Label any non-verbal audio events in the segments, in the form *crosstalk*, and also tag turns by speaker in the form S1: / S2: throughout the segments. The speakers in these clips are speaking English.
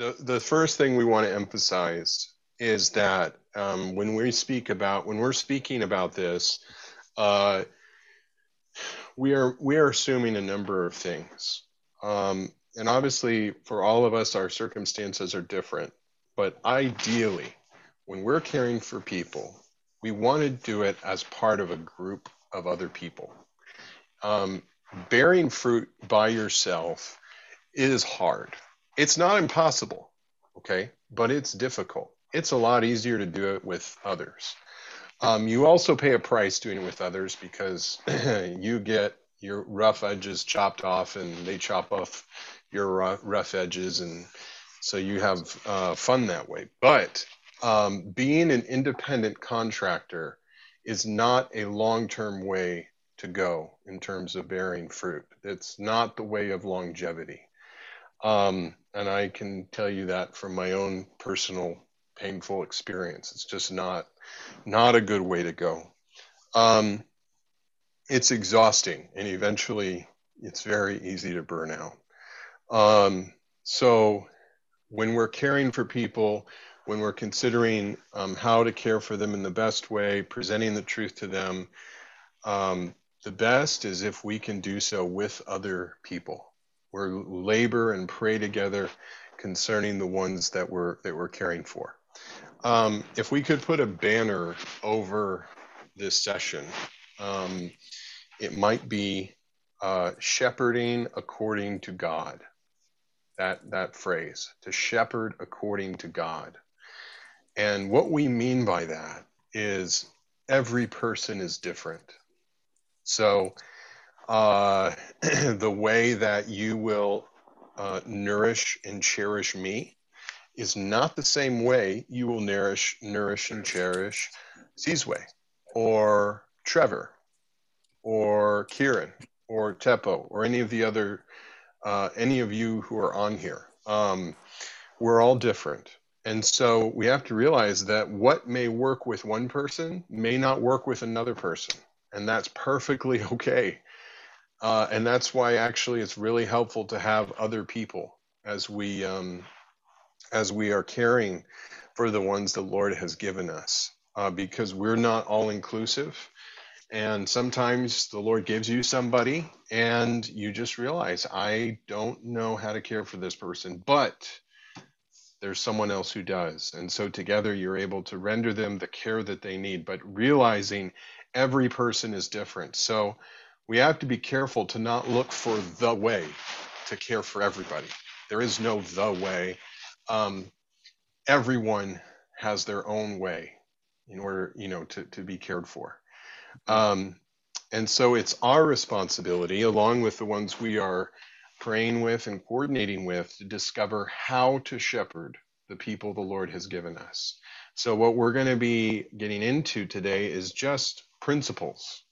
S1: the the first thing we want to emphasize is that um, when we speak about when we're speaking about this, uh, we are we are assuming a number of things, um, and obviously for all of us, our circumstances are different. But ideally, when we're caring for people, we want to do it as part of a group of other people. Um, bearing fruit by yourself is hard. It's not impossible, okay, but it's difficult. It's a lot easier to do it with others. Um, you also pay a price doing it with others because *clears throat* you get your rough edges chopped off and they chop off your rough edges and so you have uh, fun that way but um, being an independent contractor is not a long-term way to go in terms of bearing fruit it's not the way of longevity um, and i can tell you that from my own personal painful experience it's just not not a good way to go um, it's exhausting and eventually it's very easy to burn out. Um, so when we're caring for people, when we're considering um, how to care for them in the best way, presenting the truth to them, um, the best is if we can do so with other people. We're labor and pray together concerning the ones that we're that we're caring for. Um, if we could put a banner over this session, um, it might be uh, shepherding according to God. That, that phrase, to shepherd according to God. And what we mean by that is every person is different. So, uh, *clears throat* the way that you will uh, nourish and cherish me is not the same way you will nourish, nourish and cherish Sizwe or Trevor or Kieran or Tshepo or any of the other uh, any of you who are on here. Um, we're all different. And so we have to realize that what may work with one person may not work with another person. And that's perfectly *laughs* okay. Uh, and that's why actually it's really helpful to have other people as we um, as we are caring for the ones the Lord has given us, uh, because we're not all inclusive. And sometimes the Lord gives you somebody and you just realize, I don't know how to care for this person, but there's someone else who does. And so together you're able to render them the care that they need, but realizing every person is different. So we have to be careful to not look for the way to care for everybody. There is no the way. Um, everyone has their own way in order, you know, to, to be cared for. Um, and so it's our responsibility, along with the ones we are praying with and coordinating with, to discover how to shepherd the people the Lord has given us. So, what we're going to be getting into today is just principles.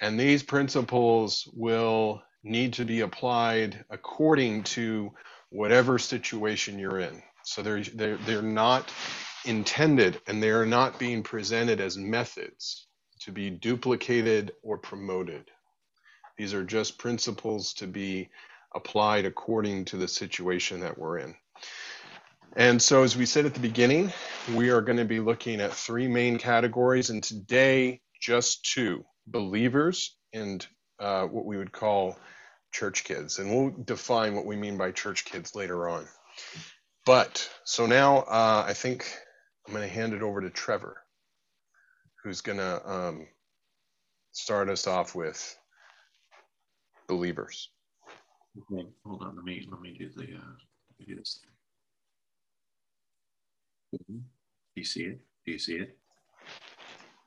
S1: And these principles will need to be applied according to whatever situation you're in. So, they're, they're, they're not intended and they're not being presented as methods to be duplicated or promoted. These are just principles to be applied according to the situation that we're in. And so, as we said at the beginning, we are going to be looking at three main categories, and today, just two believers and uh, what we would call church kids. And we'll define what we mean by church kids later on. But so now uh, I think I'm going to hand it over to Trevor who's going to um, start us off with believers.
S2: Okay, hold on. Let me let me do the uh, let me do this. Do you see it? Do you see it?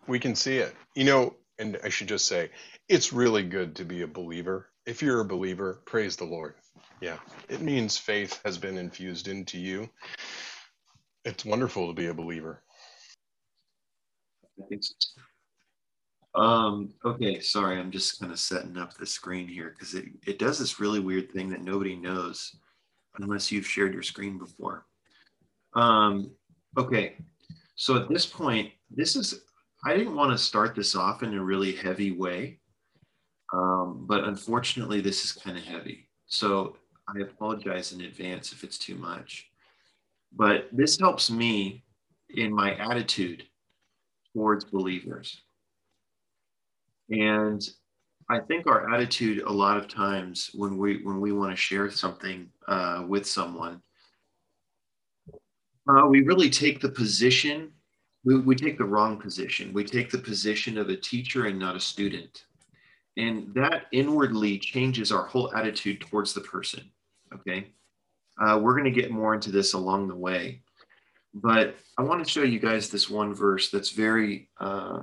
S1: We can see it. You know, and I should just say, it's really good to be a believer. If you're a believer, praise the Lord. Yeah, it means faith has been infused into you. It's wonderful to be a believer.
S2: Um, okay, sorry, I'm just kind of setting up the screen here because it, it does this really weird thing that nobody knows unless you've shared your screen before. Um, okay, so at this point, this is, I didn't want to start this off in a really heavy way, um, but unfortunately, this is kind of heavy. So I apologize in advance if it's too much. but this helps me in my attitude towards believers. And I think our attitude a lot of times when we when we want to share something uh, with someone, uh, we really take the position. We, we take the wrong position. We take the position of a teacher and not a student, and that inwardly changes our whole attitude towards the person. Okay, uh, we're going to get more into this along the way, but I want to show you guys this one verse that's very uh,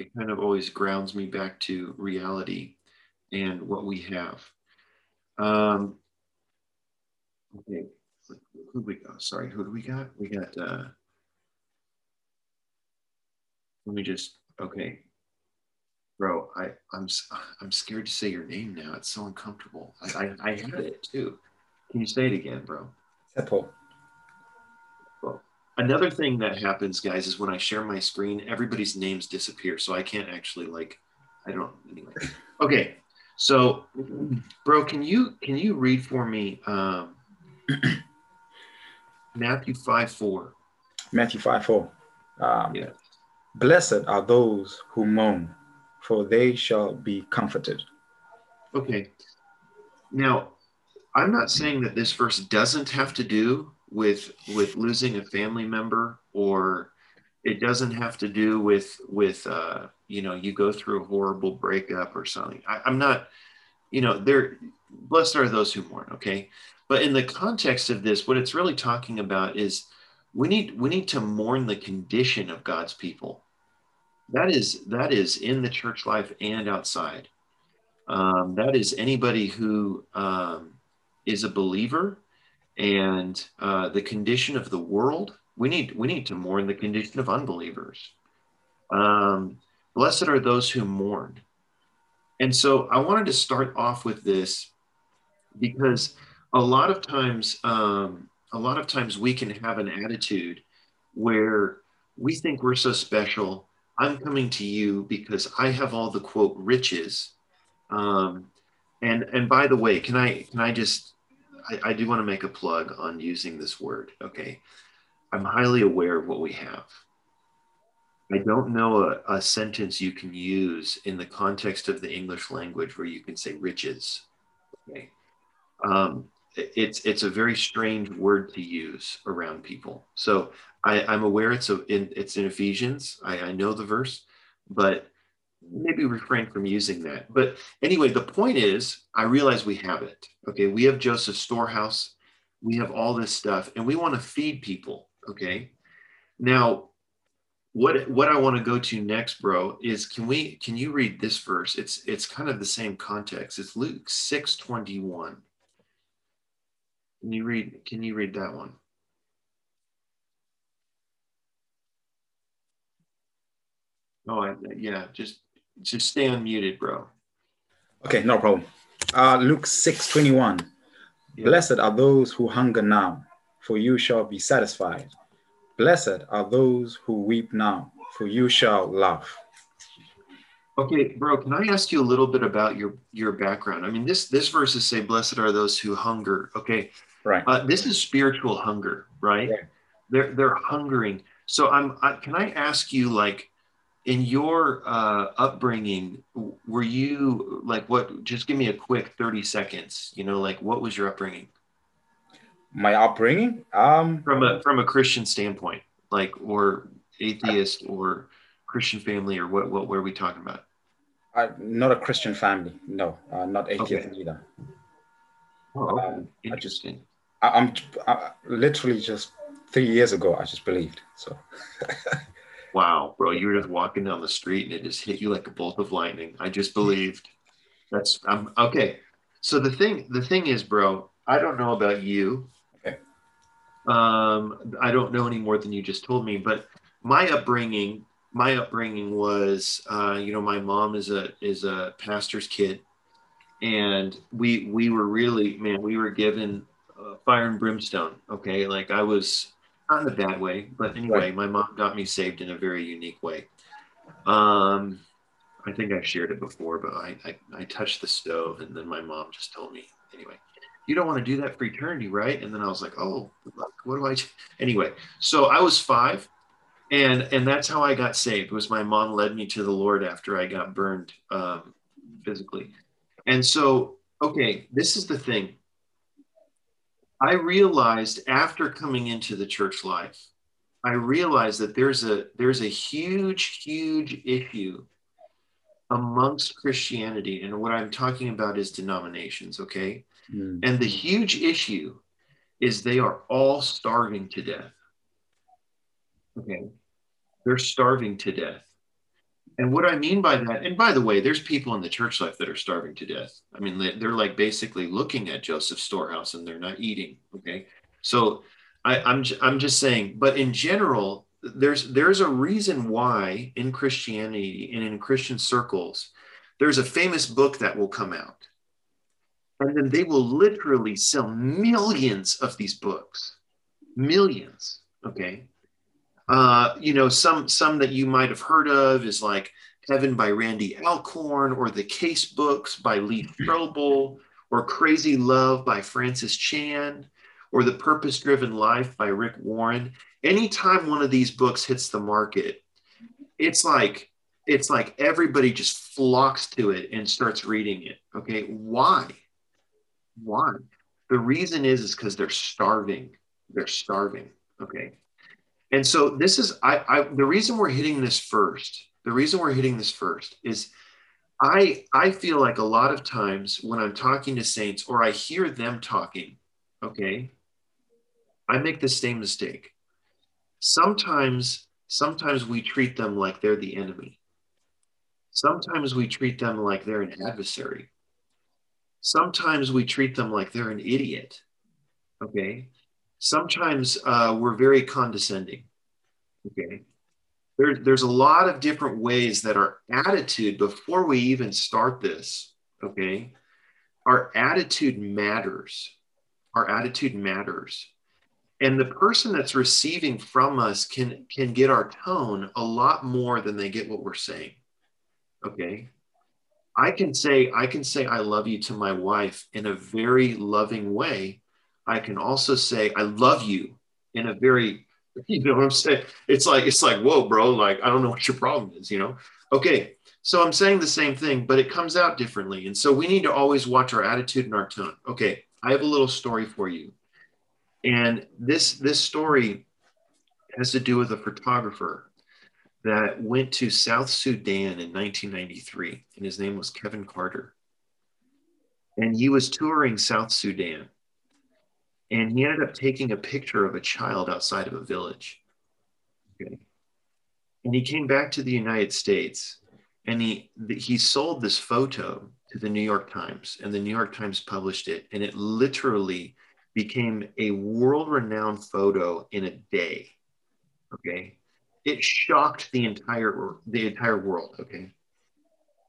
S2: it kind of always grounds me back to reality and what we have. Um, okay, who we got? Sorry, who do we got? We got. Uh, let me just. Okay, bro. I I'm I'm scared to say your name now. It's so uncomfortable. I I, I had it too. Can you say it again, bro?
S3: Tshepo.
S2: Another thing that happens, guys, is when I share my screen, everybody's names disappear. So I can't actually like, I don't anyway. Okay. So bro, can you can you read for me um *clears throat* Matthew 5 4?
S3: Matthew 5 4. Um,
S2: yeah.
S3: Blessed are those who mourn, for they shall be comforted.
S2: Okay. Now, I'm not saying that this verse doesn't have to do with with losing a family member or it doesn't have to do with with uh, you know you go through a horrible breakup or something I, i'm not you know they're blessed are those who mourn okay but in the context of this what it's really talking about is we need we need to mourn the condition of god's people that is that is in the church life and outside um, that is anybody who um, is a believer and uh, the condition of the world. We need we need to mourn the condition of unbelievers. Um, blessed are those who mourn. And so I wanted to start off with this because a lot of times, um, a lot of times we can have an attitude where we think we're so special. I'm coming to you because I have all the quote riches. Um, and and by the way, can I can I just I, I do want to make a plug on using this word. Okay. I'm highly aware of what we have. I don't know a, a, sentence you can use in the context of the English language where you can say riches. Okay. Um, it's it's a very strange word to use around people. So I, I'm aware it's a, in it's in Ephesians. I, I know the verse, but maybe refrain from using that. But anyway, the point is, I realize we have it. Okay, we have Joseph's storehouse, we have all this stuff, and we want to feed people. Okay, now what what I want to go to next, bro, is can we can you read this verse? It's it's kind of the same context. It's Luke six twenty one. Can you read? Can you read that one? Oh, I, yeah, just just stay unmuted, bro.
S3: Okay, no problem. Uh, Luke 6 21. Yeah. Blessed are those who hunger now, for you shall be satisfied. Blessed are those who weep now, for you shall laugh.
S2: Okay, bro, can I ask you a little bit about your your background? I mean, this this verses say, "Blessed are those who hunger." Okay,
S3: right.
S2: Uh, this is spiritual hunger, right? right? They're they're hungering. So I'm. I, can I ask you, like, in your uh, upbringing, were you like what? Just give me a quick thirty seconds. You know, like what was your upbringing?
S3: My upbringing, um,
S2: from a from a Christian standpoint, like or atheist or Christian family, or what? What were we talking about?
S3: I, not a Christian family. No, uh, not atheist okay. either.
S2: Oh, um, interesting.
S3: I just, I, I'm literally just three years ago. I just believed so. *laughs*
S2: wow, bro, you were just walking down the street and it just hit you like a bolt of lightning. I just believed. That's I'm okay. So the thing, the thing is, bro, I don't know about you.
S3: Okay.
S2: Um, I don't know any more than you just told me, but my upbringing, my upbringing was, uh, you know, my mom is a is a pastor's kid, and we we were really, man, we were given uh, fire and brimstone. Okay, like I was not in a bad way, but anyway, my mom got me saved in a very unique way. Um, I think I shared it before, but I, I, I touched the stove and then my mom just told me anyway. you don't want to do that for eternity, right? And then I was like, oh, what do I do? Anyway, so I was five and and that's how I got saved was my mom led me to the Lord after I got burned um, physically. And so, okay, this is the thing. I realized after coming into the church life, I realized that there's a there's a huge, huge issue amongst Christianity, and what I'm talking about is denominations, okay? Mm. And the huge issue is they are all starving to death. Okay. They're starving to death. And what I mean by that, and by the way, there's people in the church life that are starving to death. I mean, they're like basically looking at Joseph's storehouse and they're not eating. Okay. So I, I'm, I'm just saying, but in general, there's there's a reason why in Christianity and in Christian circles, there's a famous book that will come out. And then they will literally sell millions of these books. Millions. Okay. Uh, you know, some some that you might have heard of is like Heaven by Randy Alcorn, or The Case Books by Lee Strobel, or Crazy Love by Francis Chan, or The Purpose Driven Life by Rick Warren. Anytime one of these books hits the market, it's like it's like everybody just flocks to it and starts reading it. Okay, why? Why? The reason is is because they're starving. They're starving. Okay. And so this is I, I the reason we're hitting this first. The reason we're hitting this first is I I feel like a lot of times when I'm talking to saints or I hear them talking, okay, I make the same mistake. Sometimes sometimes we treat them like they're the enemy. Sometimes we treat them like they're an adversary. Sometimes we treat them like they're an idiot. Okay sometimes uh, we're very condescending. Okay. There, there's a lot of different ways that our attitude, before we even start this, okay, our attitude matters. Our attitude matters. And the person that's receiving from us can, can get our tone a lot more than they get what we're saying. Okay. I can say, I can say, I love you to my wife in a very loving way I can also say, I love you in a very, *laughs* you know what I'm saying? It's like, it's like, whoa, bro, like, I don't know what your problem is, you know? Okay. So I'm saying the same thing, but it comes out differently. And so we need to always watch our attitude and our tone. Okay. I have a little story for you. And this, this story has to do with a photographer that went to South Sudan in 1993, and his name was Kevin Carter. And he was touring South Sudan and he ended up taking a picture of a child outside of a village. Okay. And he came back to the United States and he he sold this photo to the New York Times and the New York Times published it and it literally became a world-renowned photo in a day. Okay? It shocked the entire the entire world, okay?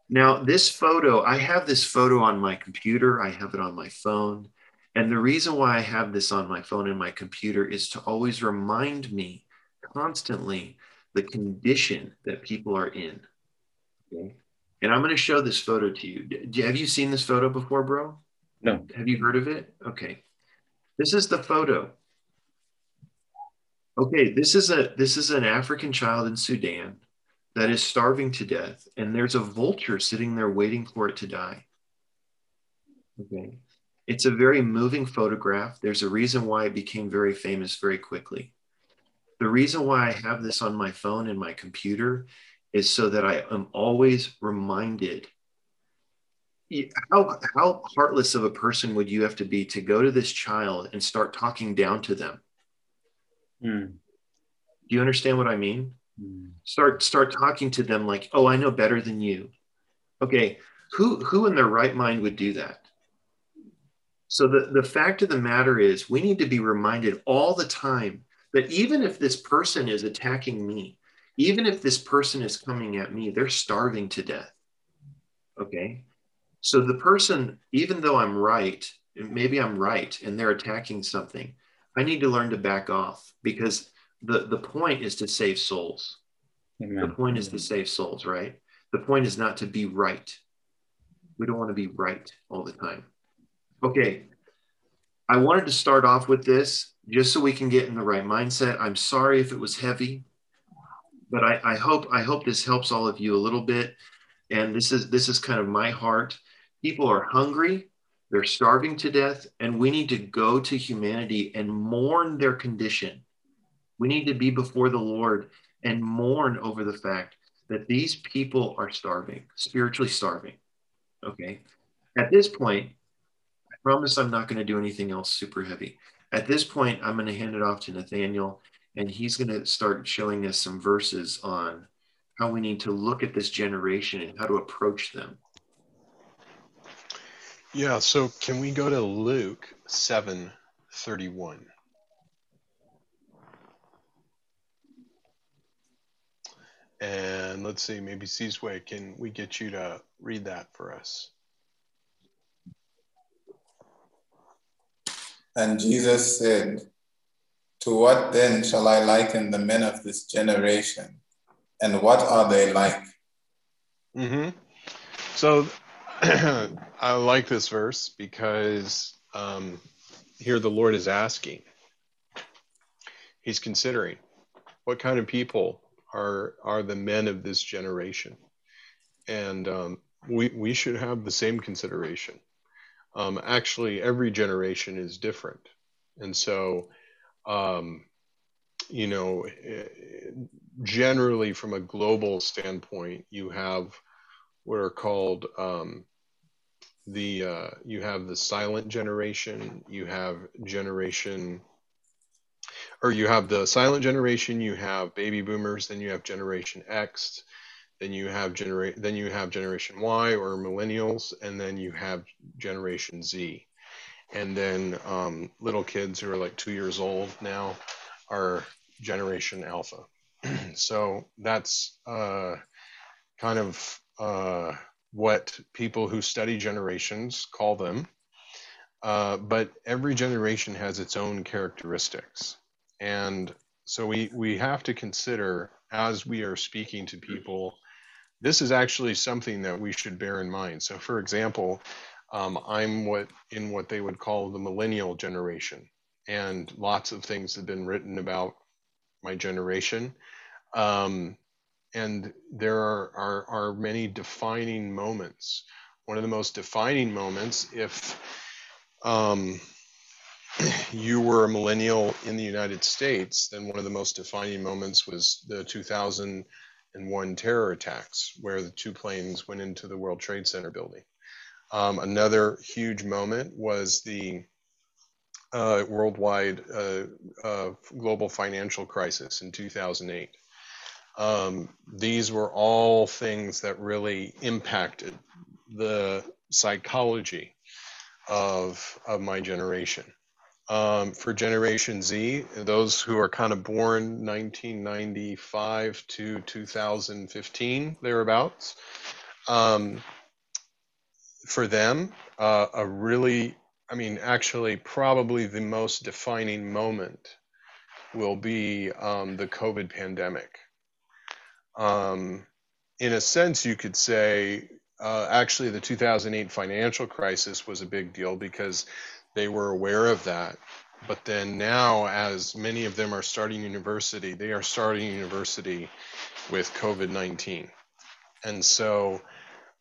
S2: Now, this photo, I have this photo on my computer, I have it on my phone. And the reason why I have this on my phone and my computer is to always remind me constantly the condition that people are in. Okay. And I'm going to show this photo to you. Have you seen this photo before, bro?
S3: No.
S2: Have you heard of it? Okay. This is the photo. Okay, this is a this is an African child in Sudan that is starving to death and there's a vulture sitting there waiting for it to die. Okay. It's a very moving photograph. There's a reason why it became very famous very quickly. The reason why I have this on my phone and my computer is so that I am always reminded how, how heartless of a person would you have to be to go to this child and start talking down to them? Mm. Do you understand what I mean? Mm. Start start talking to them like, oh, I know better than you. Okay, who who in their right mind would do that? So the, the fact of the matter is, we need to be reminded all the time that even if this person is attacking me, even if this person is coming at me, they're starving to death. Okay. So the person, even though I'm right, maybe I'm right and they're attacking something, I need to learn to back off because the, the point is to save souls. Amen. The point is to save souls, right? The point is not to be right. We don't want to be right all the time. Okay. I wanted to start off with this just so we can get in the right mindset. I'm sorry if it was heavy, but I, I hope I hope this helps all of you a little bit. And this is this is kind of my heart. People are hungry, they're starving to death, and we need to go to humanity and mourn their condition. We need to be before the Lord and mourn over the fact that these people are starving, spiritually starving. Okay. At this point, promise I'm not going to do anything else super heavy. At this point, I'm going to hand it off to Nathaniel, and he's going to start showing us some verses on how we need to look at this generation and how to approach them.
S1: Yeah, so can we go to Luke 7 31? And let's see, maybe Sizwe, can we get you to read that for us?
S4: And Jesus said, To what then shall I liken the men of this generation? And what are they like?
S1: Mm-hmm. So *clears throat* I like this verse because um, here the Lord is asking, He's considering what kind of people are are the men of this generation, and um, we we should have the same consideration. Um, actually, every generation is different, and so um, you know, generally from a global standpoint, you have what are called um, the uh, you have the silent generation, you have generation or you have the silent generation, you have baby boomers, then you have Generation X, then you have genera- then you have Generation Y or millennials, and then you have Generation Z, and then um, little kids who are like two years old now are Generation Alpha. *clears throat* so that's uh, kind of uh, what people who study generations call them. Uh, but every generation has its own characteristics. And so we, we have to consider as we are speaking to people, this is actually something that we should bear in mind. So, for example, um, I'm what in what they would call the millennial generation, and lots of things have been written about my generation. Um, and there are, are, are many defining moments. One of the most defining moments, if um, *clears throat* you were a millennial in the United States, then one of the most defining moments was the 2001 terror attacks, where the two planes went into the World Trade Center building. Um, another huge moment was the uh, worldwide uh, uh, global financial crisis in 2008. Um, these were all things that really impacted the psychology of, of my generation um, for Generation Z, those who are kind of born 1995 to 2015, thereabouts. Um, for them, uh, a really, I mean, actually, probably the most defining moment will be um, the COVID pandemic. Um, in a sense, you could say, uh, actually, the 2008 financial crisis was a big deal because they were aware of that. But then now, as many of them are starting university, they are starting university with COVID 19. And so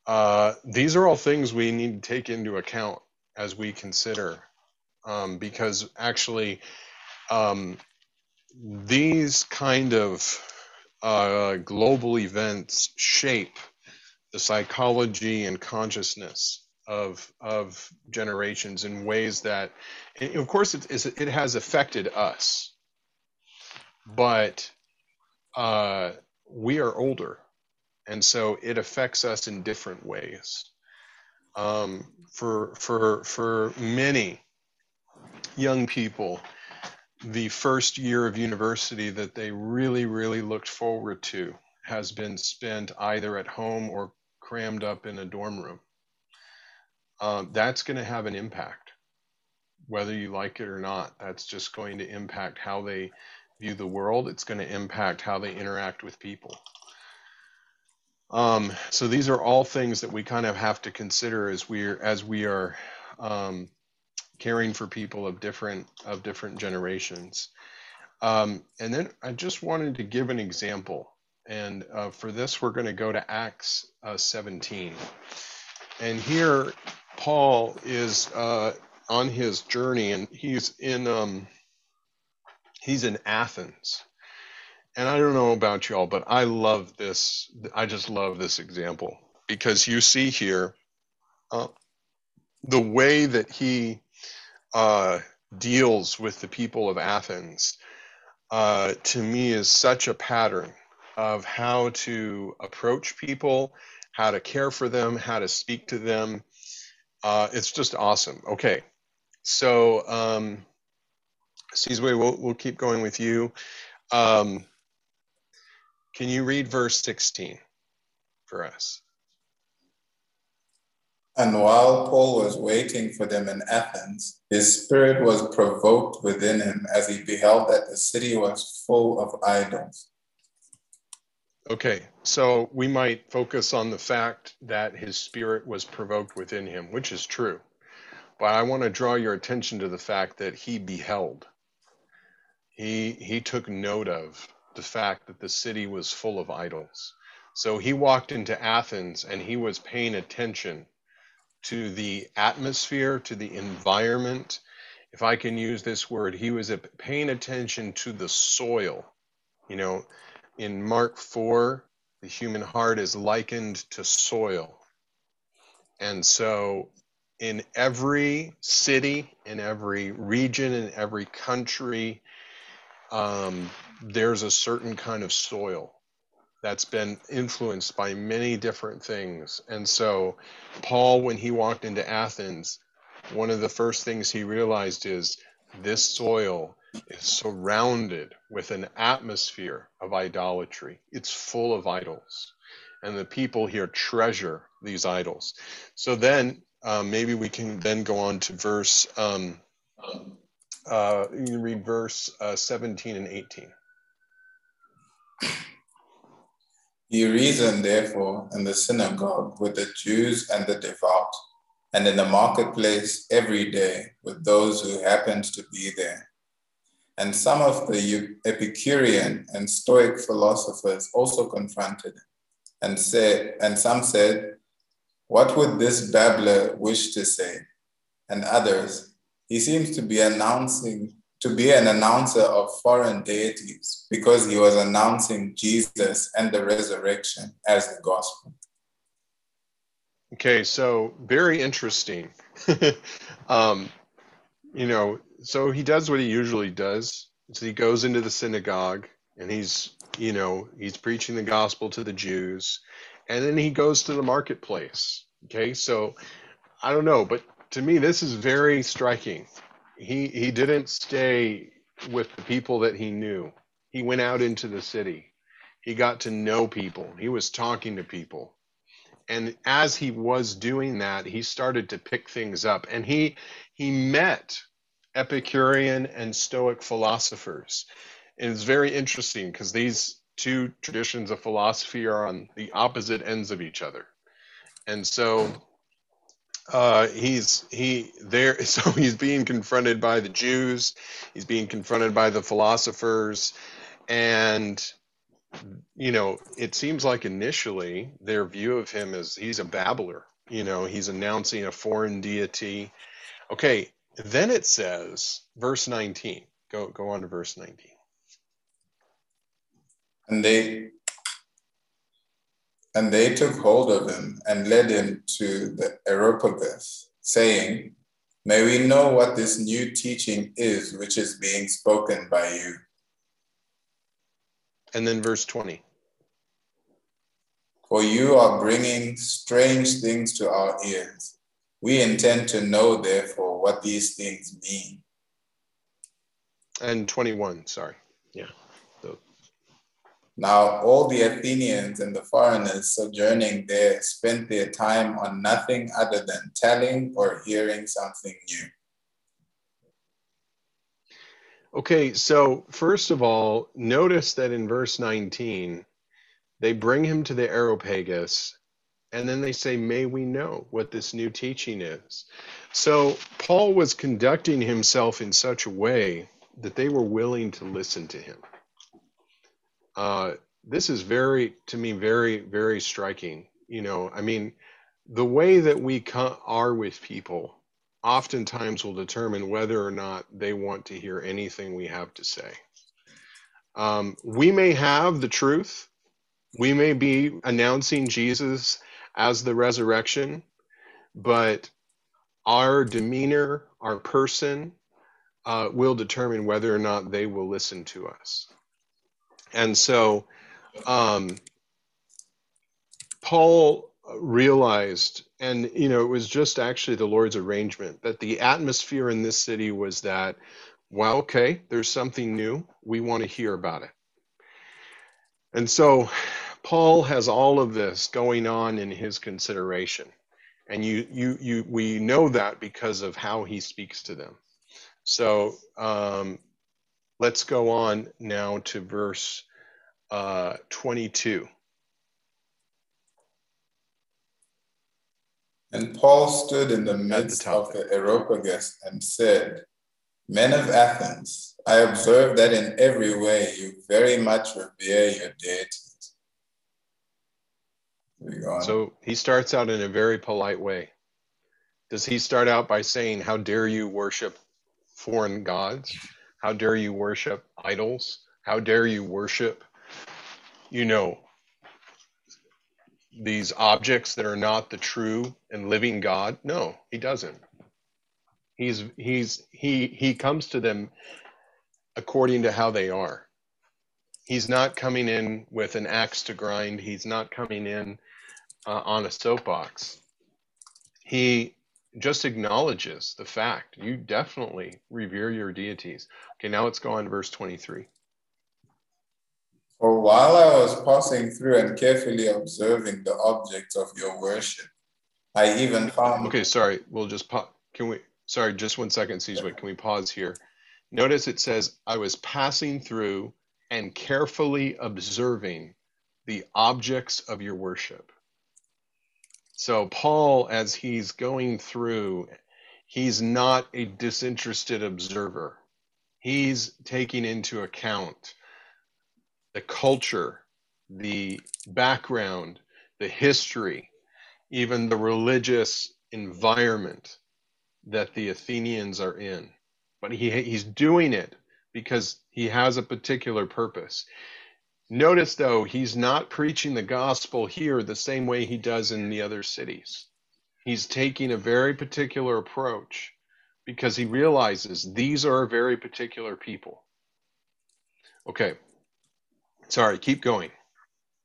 S1: uh, these are all things we need to take into account as we consider, um, because actually, um, these kind of uh, global events shape the psychology and consciousness of of generations in ways that, of course, it, it has affected us, but uh, we are older, and so it affects us in different ways. Um, for for for many young people, the first year of university that they really really looked forward to has been spent either at home or crammed up in a dorm room um, that's going to have an impact, whether you like it or not. That's just going to impact how they view the world. It's going to impact how they interact with people. Um, so these are all things that we kind of have to consider as we as we are um, caring for people of different of different generations. Um, and then I just wanted to give an example. And uh, for this, we're going to go to Acts uh, 17. And here, Paul is uh, on his journey, and he's in um, he's in Athens. And I don't know about y'all, but I love this. I just love this example because you see here uh, the way that he uh, deals with the people of Athens uh, to me is such a pattern of how to approach people, how to care for them, how to speak to them. Uh, it's just awesome. Okay, so um, Sizwe, we'll, we'll keep going with you. Um, can you read verse 16 for us?
S4: And while Paul was waiting for them in Athens, his spirit was provoked within him as he beheld that the city was full of idols.
S1: Okay, so we might focus on the fact that his spirit was provoked within him, which is true. But I want to draw your attention to the fact that he beheld. He he took note of the fact that the city was full of idols. So he walked into Athens and he was paying attention to the atmosphere, to the environment. If I can use this word, he was paying attention to the soil. You know, in Mark 4, the human heart is likened to soil. And so, in every city, in every region, in every country, um, there's a certain kind of soil that's been influenced by many different things. And so, Paul, when he walked into Athens, one of the first things he realized is this soil is surrounded with an atmosphere of idolatry. It's full of idols. And the people here treasure these idols. So then uh, maybe we can then go on to verse, um, uh, you read verse uh, 17 and 18.
S4: He reasoned, therefore, in the synagogue with the Jews and the devout, and in the marketplace every day with those who happened to be there. And some of the Epicurean and Stoic philosophers also confronted him, and said, and some said, What would this babbler wish to say? And others, he seems to be announcing to be an announcer of foreign deities because he was announcing Jesus and the resurrection as the gospel.
S1: Okay, so very interesting. *laughs* um, you know, so he does what he usually does. So he goes into the synagogue and he's, you know, he's preaching the gospel to the Jews, and then he goes to the marketplace. Okay, so I don't know, but to me, this is very striking he he didn't stay with the people that he knew. He went out into the city. He got to know people. He was talking to people. And as he was doing that, he started to pick things up and he he met Epicurean and Stoic philosophers. And it's very interesting because these two traditions of philosophy are on the opposite ends of each other. And so uh, he's he there *laughs* so he's being confronted by the Jews, he's being confronted by the philosophers, and you know it seems like initially their view of him is he's a babbler. You know he's announcing a foreign deity. Okay, then it says verse 19. Go go on to verse 19.
S4: And they and they took hold of him and led him to the Areopagus, saying, May we know what this new teaching is which is being spoken by you.
S1: And then verse 20.
S4: For you are bringing strange things to our ears. We intend to know, therefore, what these things mean.
S1: And 21, sorry. Yeah.
S4: Now, all the Athenians and the foreigners sojourning there spent their time on nothing other than telling or hearing something new.
S1: Okay, so first of all, notice that in verse 19, they bring him to the Areopagus And then they say, May we know what this new teaching is. So Paul was conducting himself in such a way that they were willing to listen to him. Uh, this is very, to me, very, very striking. You know, I mean, the way that we are with people oftentimes will determine whether or not they want to hear anything we have to say. Um, we may have the truth, we may be announcing Jesus as the resurrection, but our demeanor, our person, uh, will determine whether or not they will listen to us. And so, um, Paul realized, and you know, it was just actually the Lord's arrangement that the atmosphere in this city was that, well, okay, there's something new. We want to hear about it. And so, Paul has all of this going on in his consideration. And you, you, you, we know that because of how he speaks to them. So um, let's go on now to verse uh, 22.
S4: And Paul stood in the
S1: the
S4: midst
S1: top
S4: of the Areopagus and said, Men of Athens, I observe that in every way you very much revere your deities. There you go on.
S1: So he starts out in a very polite way. Does he start out by saying, How dare you worship foreign gods? How dare you worship idols? How dare you worship, you know, these objects that are not the true and living God? No, he doesn't. He's he's he he comes to them according to how they are. He's not coming in with an axe to grind. He's not coming in uh, on a soapbox. He just acknowledges the fact you definitely revere your deities. Okay, now let's go on to verse 23.
S4: For while I was passing through and carefully observing the objects of your worship, I even found
S1: Okay, sorry, we'll just pause. Can we, sorry, just one second, Sizwe, can we pause here? Notice it says, I was passing through and carefully observing the objects of your worship. So, Paul, as he's going through, he's not a disinterested observer. He's taking into account the culture, the background, the history, even the religious environment that the Athenians are in. But he, he's doing it because he has a particular purpose. Notice, though, he's not preaching the gospel here the same way he does in the other cities. He's taking a very particular approach because he realizes these are very particular people. Okay. Sorry, keep going.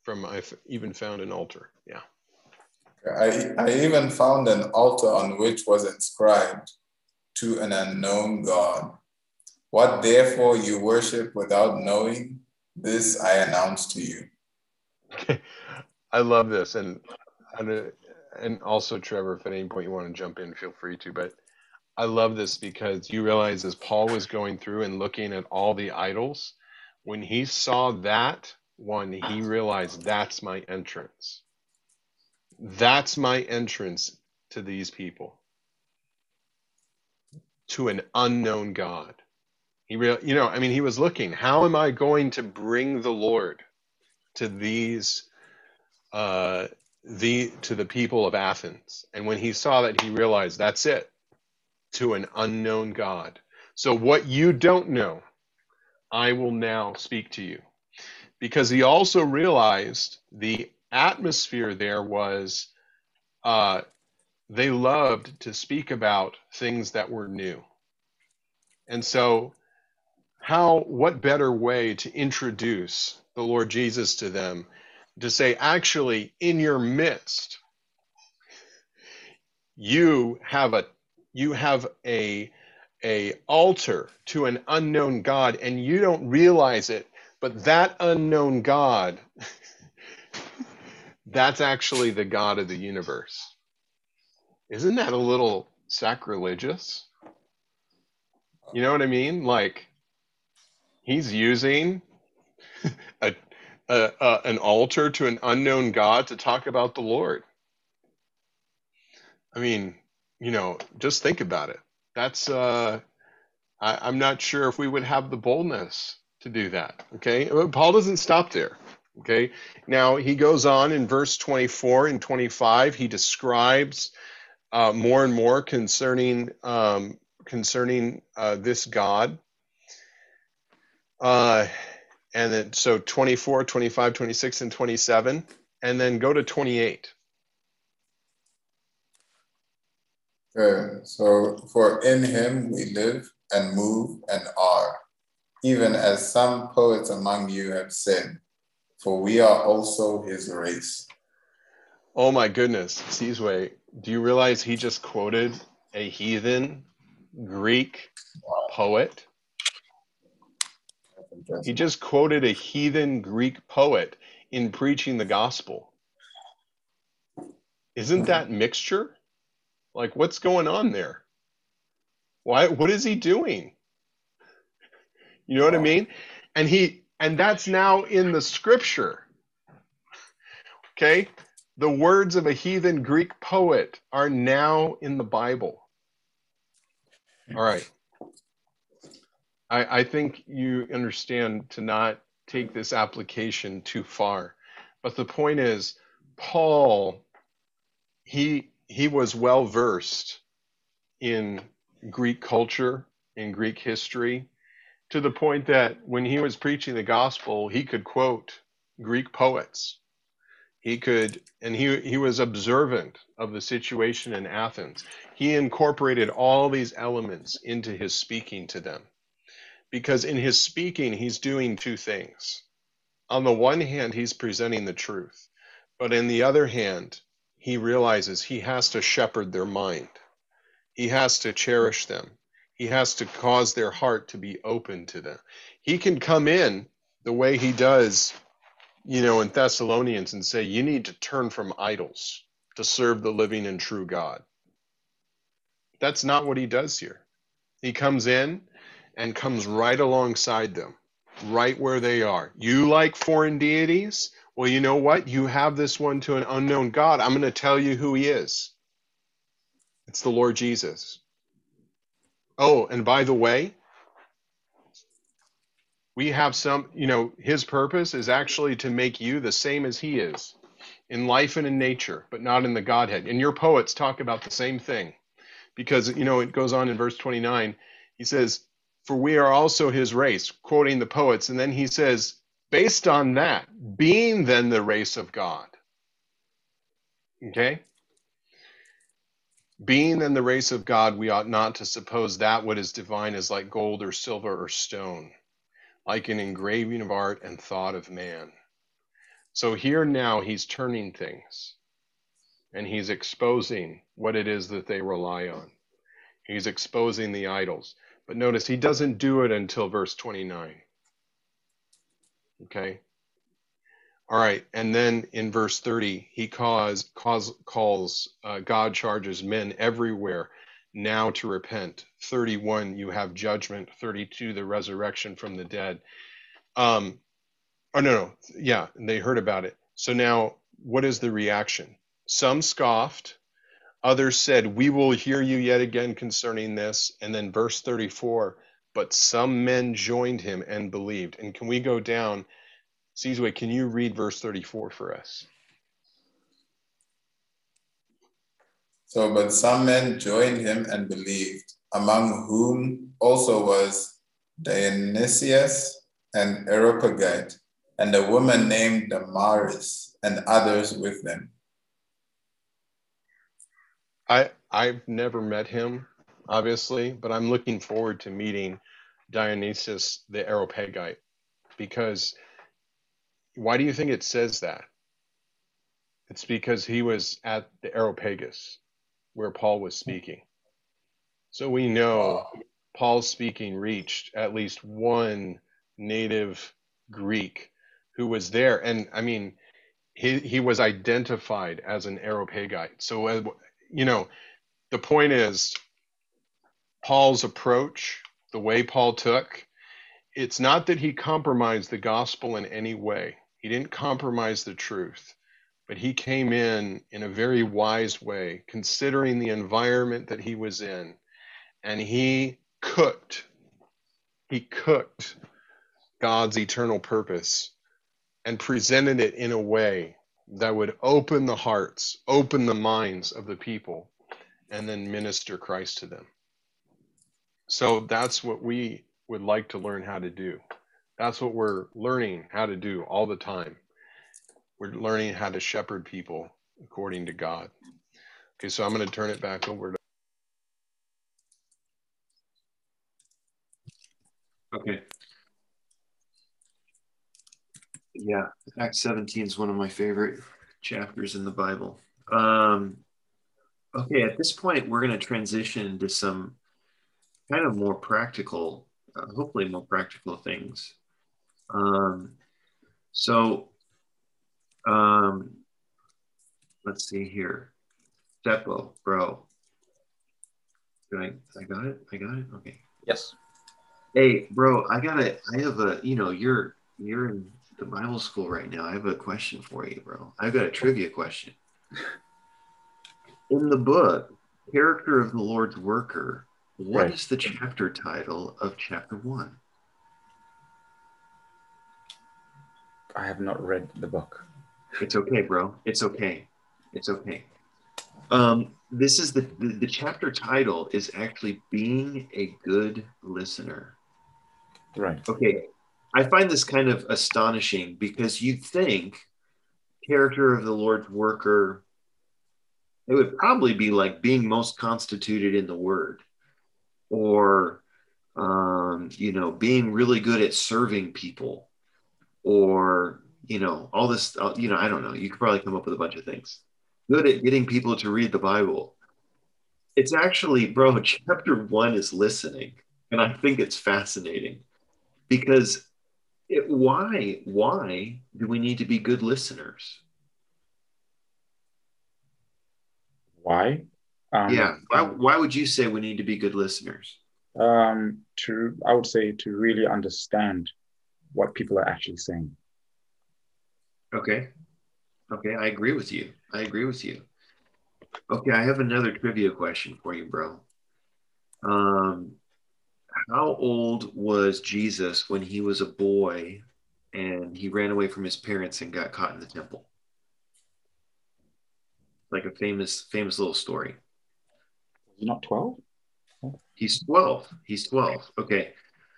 S1: From I've even found an altar. Yeah.
S4: I, I even found an altar on which was inscribed to an unknown God. What therefore you worship without knowing, this I announce to you. *laughs*
S1: I love this, and uh, and also Trevor, if at any point you want to jump in, feel free to. But I love this because you realize as Paul was going through and looking at all the idols, when he saw that one, he realized that's my entrance. That's my entrance to these people, to an unknown God. He real, you know, I mean, he was looking. How am I going to bring the Lord to these, uh, the to the people of Athens? And when he saw that, he realized that's it, to an unknown God. So what you don't know, I will now speak to you, because he also realized the atmosphere there was, uh, they loved to speak about things that were new, and so how what better way to introduce the Lord Jesus to them to say actually in your midst you have a you have a a altar to an unknown God and you don't realize it but that unknown God *laughs* that's actually the God of the universe. Isn't that a little sacrilegious? You know what I mean? Like he's using a, a, a, an altar to an unknown God to talk about the Lord. I mean, you know, just think about it. That's uh, I, I'm not sure if we would have the boldness to do that. Okay, but Paul doesn't stop there. Okay, now he goes on in verse 24 and 25. He describes uh, more and more concerning um, concerning uh, this God. Uh, and then so 24, 25, 26, and 27, and then go to 28.
S4: Okay, so for in him we live and move and are, even as some poets among you have said, for we are also his race.
S1: Oh my goodness, Sizwe, do you realize he just quoted a heathen Greek poet? He just quoted a heathen Greek poet in preaching the gospel. Isn't hmm. that mixture? Like, what's going on there? Why? What is he doing? You know what I mean? And he, and that's now in the scripture. Okay, the words of a heathen Greek poet are now in the Bible. All right. I, I think you understand to not take this application too far. But the point is, Paul, he he was well versed in Greek culture, in Greek history, to the point that when he was preaching the gospel, he could quote Greek poets. He could, and he, he was observant of the situation in Athens. He incorporated all these elements into his speaking to them. Because in his speaking, he's doing two things. On the one hand, he's presenting the truth, but in the other hand, he realizes he has to shepherd their mind. He has to cherish them. He has to cause their heart to be open to them. He can come in the way he does, you know, in Thessalonians and say, you need to turn from idols to serve the living and true God. That's not what he does here. He comes in and comes right alongside them, right where they are. You like foreign deities? Well, you know what? You have this one to an unknown God. I'm going to tell you who he is. It's the Lord Jesus. Oh, and by the way, we have some, you know, his purpose is actually to make you the same as he is in life and in nature, but not in the Godhead. And your poets talk about the same thing because, you know, it goes on in verse 29. He says, For we are also his race, quoting the poets. And then he says, Based on that, being then the race of God. Okay? Being then the race of God, we ought not to suppose that what is divine is like gold or silver or stone, like an engraving of art and thought of man. So here now he's turning things and he's exposing what it is that they rely on. He's exposing the idols. But notice he doesn't do it until verse 29. Okay? All right, and then in verse 30, he calls, calls, calls uh, God charges men everywhere now to repent. 31, you have judgment. 32, the resurrection from the dead. Um, oh, no, no, yeah, they heard about it. So now, what is the reaction? Some scoffed, others said, We will hear you yet again concerning this. And then verse 34, but some men joined him and believed. And can we go down? Sizwe, can you read verse 34 for us?
S4: So, but some men joined him and believed, among whom also was Dionysius and Areopagite, and a woman named Damaris, and others with them.
S1: I I've never met him, obviously, but I'm looking forward to meeting Dionysius the Areopagite because why do you think it says that? It's because he was at the Areopagus where Paul was speaking. So we know Paul's speaking reached at least one native Greek who was there. And I mean, he, he was identified as an Areopagite. So, uh, you know, the point is Paul's approach, the way Paul took, it's not that he compromised the gospel in any way. He didn't compromise the truth, but he came in in a very wise way, considering the environment that he was in, and he cooked. He cooked God's eternal purpose and presented it in a way that would open the hearts, open the minds of the people, and then minister Christ to them. So that's what we would like to learn how to do. That's what we're learning how to do all the time. We're learning how to shepherd people according to God. Okay, so I'm going to turn it back over to.
S2: Okay. Yeah, Acts 17 is one of my favorite chapters in the Bible. Um, okay, at this point, we're going to transition into some kind of more practical, uh, hopefully more practical things. Um, so, um, let's see here. Tshepo, bro. Did I, I got it? I got it? Okay.
S3: Yes.
S2: Hey, bro, I got it. I have a, you know, you're, you're in the Bible school right now. I have a question for you, bro. I've got a trivia question. In the book, Character of the Lord's Worker, what
S3: Right.
S2: is the chapter title of chapter one?
S3: I have not read the book.
S2: It's okay, bro. It's okay. It's okay. Um, this is the, the the chapter title is actually being a good listener.
S3: Right.
S2: Okay, I find this kind of astonishing because you'd think character of the Lord's worker, it would probably be like being most constituted in the word or, um, you know, being really good at serving people or, you know, all this, uh, you know, I don't know. You could probably come up with a bunch of things. Good at getting people to read the Bible. It's actually, bro, *laughs* chapter one is listening. And I think it's fascinating because it, why why do we need to be good listeners?
S3: Why? Um,
S2: yeah why, why would you say we need to be good listeners?
S3: Um, to I would say to really understand what people are actually saying.
S2: okay. Okay i agree with you. I agree with you. Okay i have another trivia question for you bro. Um how old was jesus when he was a boy and he ran away from his parents and got caught in the temple like a famous famous little story
S3: He's not twelve.
S2: He's 12. He's 12. Okay.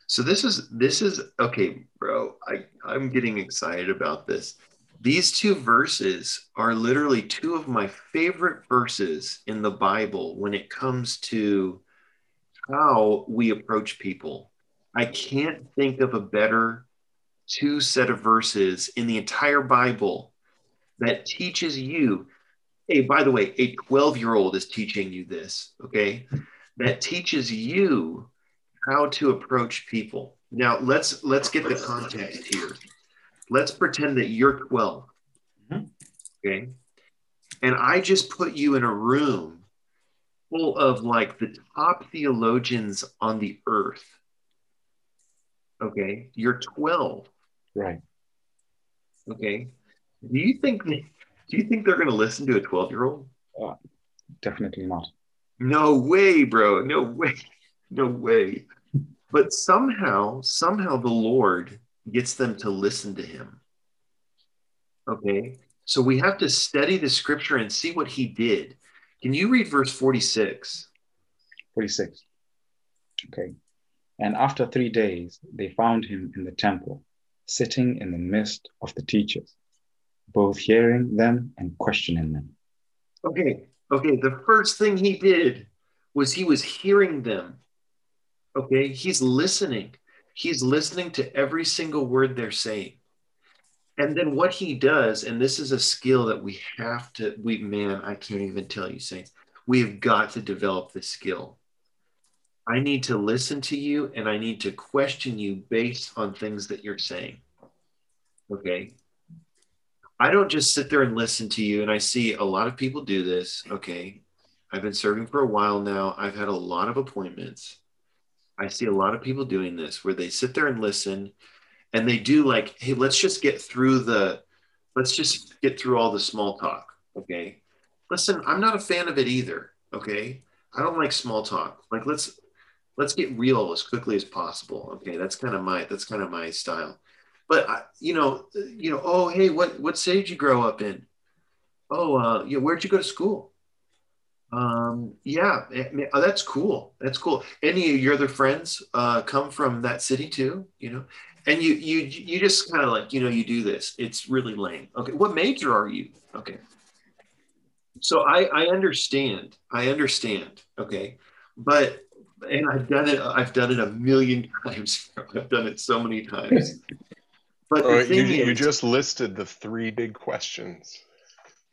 S2: So this is this is okay, bro. I I'm getting excited about this. These two verses are literally two of my favorite verses in the Bible when it comes to how we approach people. I can't think of a better two set of verses in the entire Bible that teaches you. Hey, by the way, a 12 year old is teaching you this, okay? That teaches you how to approach people. Now, let's let's get the context here. Let's pretend that you're 12.
S3: Mhm.
S2: Okay? And I just put you in a room full of like the top theologians on the earth. Okay? You're 12.
S3: Right.
S2: Okay. Do you think do you think they're going to listen to a 12 year old?
S3: Uh, definitely not.
S2: No way, bro. No way. No way. But somehow, somehow the Lord gets them to listen to him. Okay. So we have to study the scripture and see what he did. Can you read verse 46?
S3: 46. Okay. And after three days, they found him in the temple, sitting in the midst of the teachers, both hearing them and questioning them.
S2: Okay. Okay. The first thing he did was he was hearing them. Okay. He's listening. He's listening to every single word they're saying. And then what he does, and this is a skill that we have to, we, man, I can't even tell you, Saints, we've got to develop this skill. I need to listen to you and I need to question you based on things that you're saying. Okay. I don't just sit there and listen to you. And I see a lot of people do this. Okay. I've been serving for a while now. I've had a lot of appointments. I see a lot of people doing this where they sit there and listen and they do like, hey, let's just get through the let's just get through all the small talk. Okay. Listen, I'm not a fan of it either. Okay. I don't like small talk. Like let's let's get real as quickly as possible. Okay. That's kind of my that's kind of my style. But I, you know, you know, oh hey, what what city did you grow up in? Oh, uh, yeah, where'd you go to school? Um, yeah, oh, that's cool. That's cool. Any of your other friends uh, come from that city too? You know, and you you you just kind of like you know you do this. It's really lame. Okay, what major are you? Okay, so I I understand. I understand. Okay, but and I've done it. I've done it a million *laughs* times. I've done it so many times.
S1: But oh, you, is, you just listed the three big questions.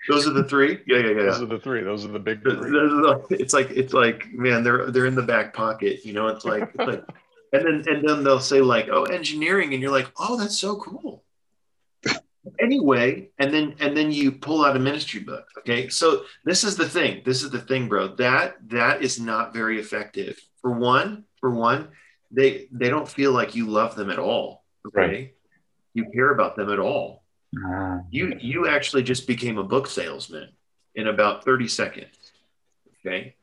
S2: Those are the three. Yeah, yeah, yeah.
S1: Those are the three. Those are the big. Three.
S2: It's like it's like man, they're they're in the back pocket. You know, it's like it's like, and then and then they'll say like, oh, engineering, and you're like, oh, that's so cool. anyway, and then and then you pull out a ministry book. Okay, so this is the thing. This is the thing, bro. That that is not very effective. For one, for one, they they don't feel like you love them at all. Okay, right. you care about them at all uh, you you actually just became a book salesman in about 30 seconds. Okay.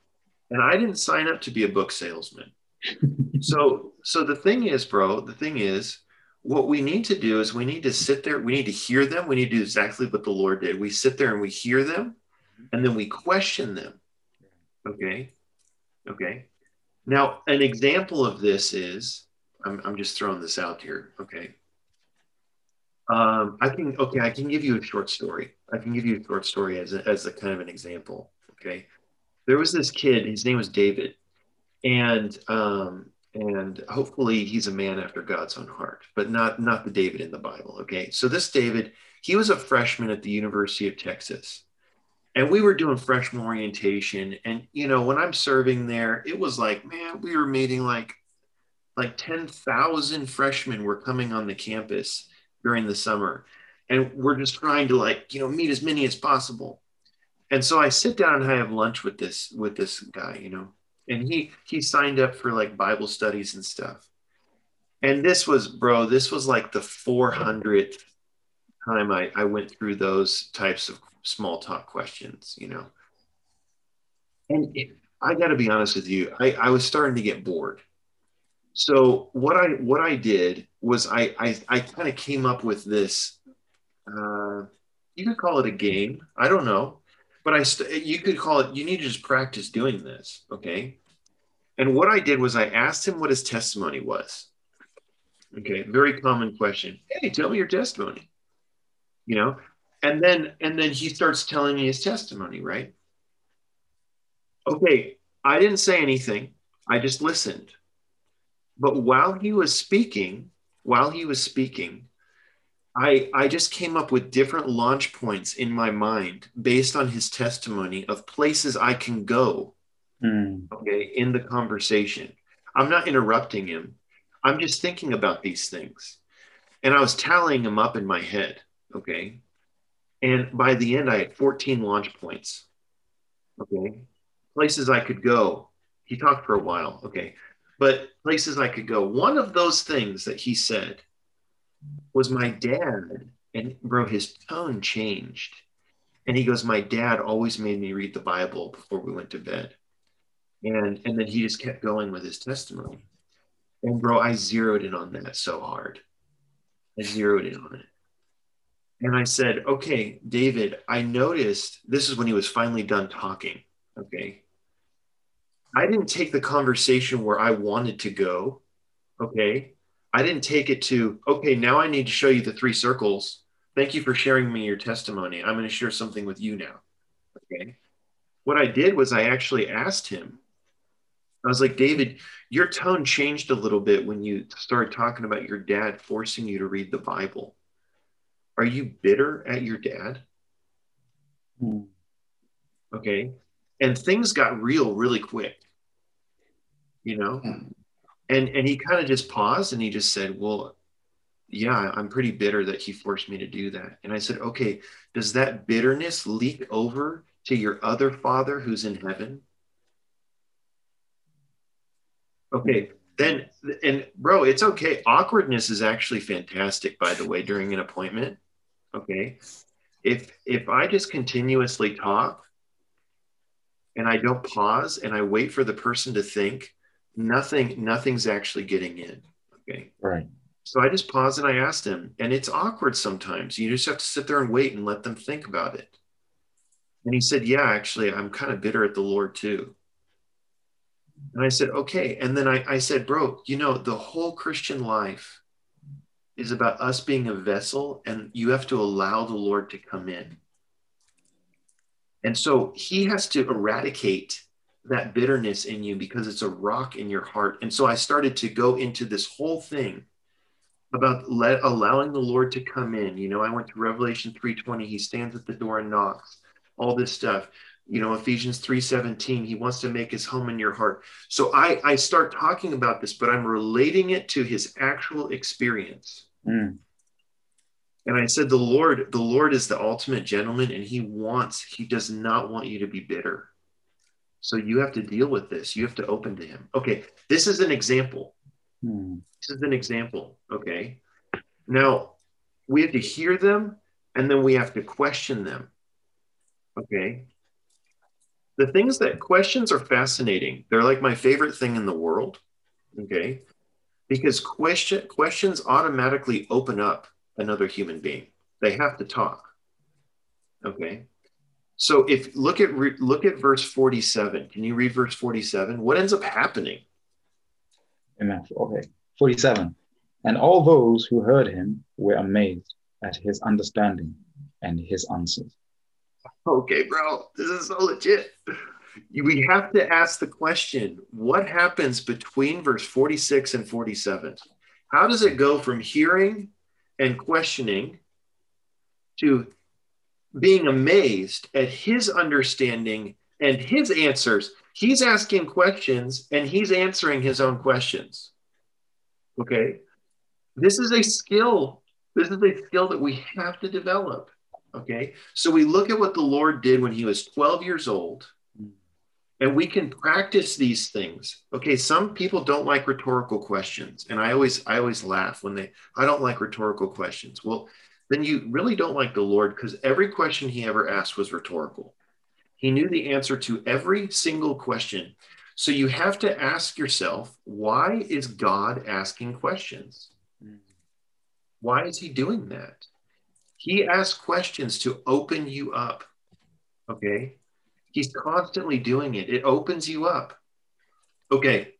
S2: And I didn't sign up to be a book salesman. *laughs* so so the thing is, bro, the thing is, what we need to do is we need to sit there, we need to hear them, we need to do exactly what the Lord did. We sit there and we hear them and then we question them. Okay. Okay. Now, an example of this is I'm, I'm just throwing this out here. Okay. Um, I can okay, I can give you a short story. I can give you a short story as a, as a kind of an example. Okay, there was this kid. His name was David, and um, and hopefully he's a man after God's own heart, but not not the David in the Bible. Okay, so this David, he was a freshman at the University of Texas, and we were doing freshman orientation. And you know, when I'm serving there, it was like, man, we were meeting like like ten thousand freshmen were coming on the campus during the summer. And we're just trying to like you know meet as many as possible. And so i sit down and i have lunch with this with this guy you know and he he signed up for like bible studies and stuff. And this was bro this was like the 400th time i i went through those types of small talk questions you know. And it, i got to be honest with you i i was starting to get bored so what I what I did was I I, I kind of came up with this. Uh, you could call it a game. I don't know, but I st- you could call it. You need to just practice doing this, okay? And what I did was I asked him what his testimony was. Okay, very common question. Hey, tell me your testimony. You know, and then and then he starts telling me his testimony, right? Okay, I didn't say anything. I just listened. But while he was speaking, while he was speaking, I, I just came up with different launch points in my mind based on his testimony of places I can go. Mm. Okay, in the conversation. I'm not interrupting him. I'm just thinking about these things. And I was tallying them up in my head. Okay. And by the end, I had 14 launch points. Okay. Places I could go. He talked for a while. Okay but places I could go. One of those things that he said was my dad, and bro, his tone changed. And he goes, My dad always made me read the Bible before we went to bed. And and then he just kept going with his testimony. And bro, I zeroed in on that so hard. I zeroed in on it. And I said, okay, David, I noticed this is when he was finally done talking. Okay. I didn't take the conversation where I wanted to go. Okay. I didn't take it to, okay, now I need to show you the three circles. Thank you for sharing me your testimony. I'm going to share something with you now. Okay. What I did was I actually asked him, I was like, David, your tone changed a little bit when you started talking about your dad forcing you to read the Bible. Are you bitter at your dad? Hmm. Okay and things got real really quick you know? Hmm. and and he kind of just paused and he just said well yeah i'm pretty bitter that he forced me to do that. And i said okay does that bitterness leak over to your other father who's in heaven? Okay then and bro it's okay. Awkwardness is actually fantastic by the way during an appointment okay? If if I just continuously talk and I don't pause and I wait for the person to think, nothing nothing's actually getting in. Okay.
S3: Right.
S2: So I just paused and I asked him, and it's awkward sometimes. You just have to sit there and wait and let them think about it. And he said, Yeah, actually, I'm kind of bitter at the Lord too. And I said, Okay. And then I, I said, Bro, you know, the whole Christian life is about us being a vessel, and you have to allow the Lord to come in. And so he has to eradicate that bitterness in you because it's a rock in your heart. And so I started to go into this whole thing about let, allowing the Lord to come in. You know, I went to Revelation 3:20. He stands at the door and knocks. All this stuff. You know, Ephesians 3:17. He wants to make his home in your heart. So I I start talking about this, but I'm relating it to his actual experience.
S3: Mm.
S2: And I said, the Lord, the Lord is the ultimate gentleman, and He wants, He does not want you to be bitter. So you have to deal with this. You have to open to Him. Okay, this is an example.
S3: Mm.
S2: This is an example. Okay. Now we have to hear them and then we have to question them. Okay. The things that questions are fascinating. They're like my favorite thing in the world. Okay. Because question questions automatically open up another human being. They have to talk. Okay. So if look at re, look at verse 47. Can you read verse 47? What ends up happening?
S3: Amen. Okay. 47. And all those who heard him were amazed at his understanding and his answers.
S2: Okay, bro, this is so legit. We have to ask the question what happens between verse 46 and 47? How does it go from hearing and questioning to being amazed at his understanding and his answers? He's asking questions and he's answering his own questions. Okay. This is a skill. This is a skill that we have to develop. Okay. So we look at what the Lord did when he was 12 years old, and we can practice these things. Okay. Some people don't like rhetorical questions. And I always, I always laugh when they, I don't like rhetorical questions. Well, then you really don't like the Lord because every question he ever asked was rhetorical. He knew the answer to every single question. So you have to ask yourself, why is God asking questions? Why is he doing that? He asks questions to open you up. Okay. He's constantly doing it. It opens you up. Okay.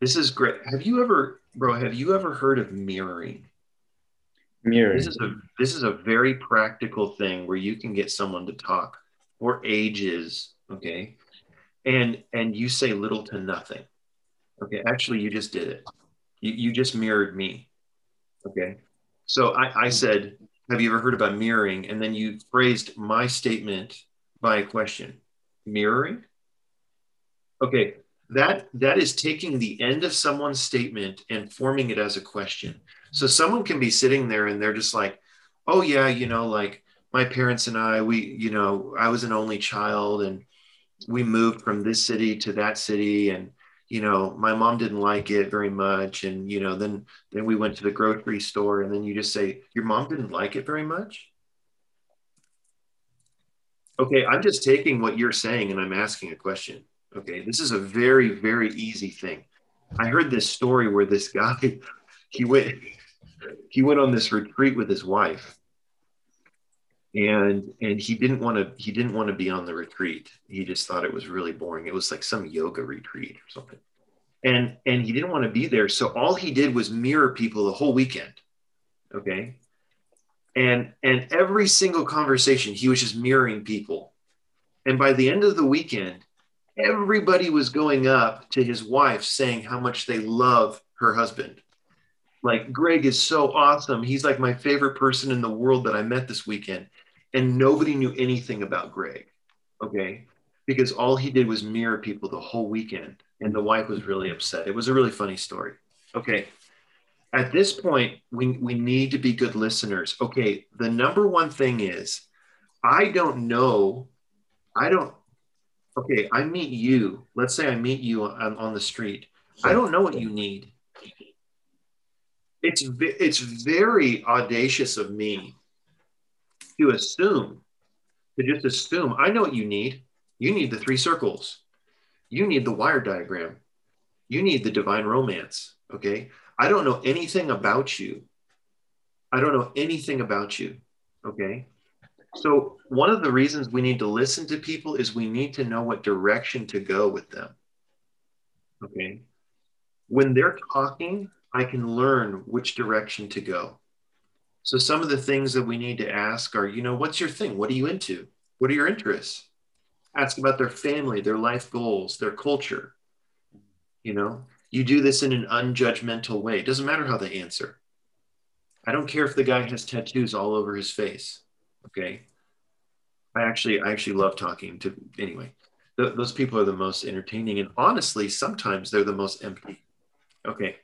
S2: This is great. Have you ever, bro, have you ever heard of mirroring? This is a this is a very practical thing where you can get someone to talk or ages, okay? And and you say little to nothing. Okay, actually you just did it. You you just mirrored me. Okay. So I, I said, have you ever heard about mirroring? And then you phrased my statement by a question. Mirroring? Okay, that that is taking the end of someone's statement and forming it as a question. So someone can be sitting there and they're just like, oh yeah, you know, like my parents and I, we, you know, I was an only child and we moved from this city to that city and you know my mom didn't like it very much and you know then then we went to the grocery store and then you just say your mom didn't like it very much? Okay i'm just taking what you're saying and i'm asking a question. Okay this is a very very easy thing. I heard this story where this guy *laughs* he went he went on this retreat with his wife. And and he didn't want to he didn't want to be on the retreat. He just thought it was really boring. It was like some yoga retreat or something. And and he didn't want to be there. So all he did was mirror people the whole weekend okay? And and every single conversation he was just mirroring people. And by the end of the weekend everybody was going up to his wife saying how much they love her husband like greg is so awesome. He's like my favorite person in the world that i met this weekend. And nobody knew anything about greg okay? Because all he did was mirror people the whole weekend and the wife was really upset. It was a really funny story okay? At this point we, we need to be good listeners. Okay the number one thing is i don't know i don't okay i meet you. Let's say i meet you on, on the street. I don't know what you need it's it's very audacious of me to assume, to just assume, I know what you need. You need the three circles. You need the wire diagram. You need the divine romance. Okay. I don't know anything about you. I don't know anything about you. Okay. So, one of the reasons we need to listen to people is we need to know what direction to go with them. Okay. When they're talking, I can learn which direction to go. So, some of the things that we need to ask are, you know, what's your thing? What are you into? What are your interests? Ask about their family, their life goals, their culture. You know, you do this in an unjudgmental way. It doesn't matter how they answer. I don't care if the guy has tattoos all over his face. Okay. I actually, I actually love talking to, anyway, th- those people are the most entertaining. And honestly, sometimes they're the most empty. Okay.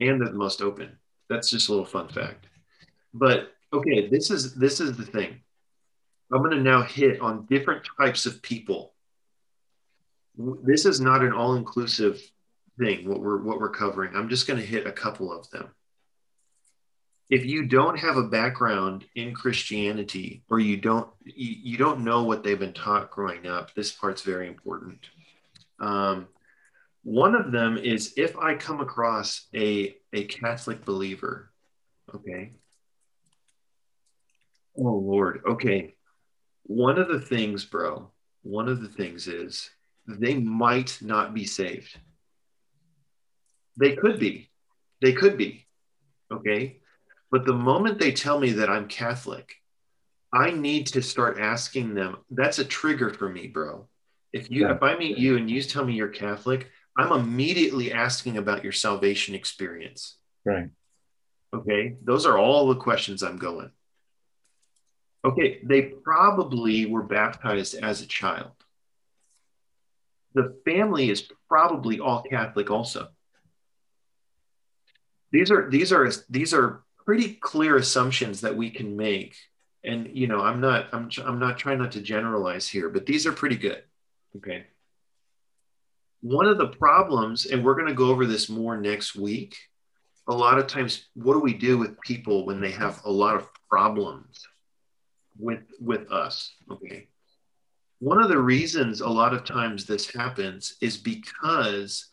S2: And they're the most open. That's just a little fun fact. But okay, this is, this is the thing. I'm going to now hit on different types of people. This is not an all-inclusive thing what we're what we're covering. I'm just going to hit a couple of them. If you don't have a background in Christianity or you don't you, you don't know what they've been taught growing up, this part's very important. Um, one of them is if I come across a a Catholic believer, okay. Oh Lord, okay. One of the things, bro, one of the things is they might not be saved. They could be. They could be. Okay. But the moment they tell me that I'm Catholic, I need to start asking them. That's a trigger for me, bro. If you yeah. if I meet you and you tell me you're Catholic, I'm immediately asking about your salvation experience.
S3: Right.
S2: Okay. Those are all the questions I'm going. Okay. They probably were baptized as a child. The family is probably all Catholic also these are these are these are pretty clear assumptions that we can make and you know i'm not i'm i'm not trying not to generalize here but these are pretty good okay one of the problems and we're going to go over this more next week a lot of times what do we do with people when they have a lot of problems with with us okay? One of the reasons a lot of times this happens is because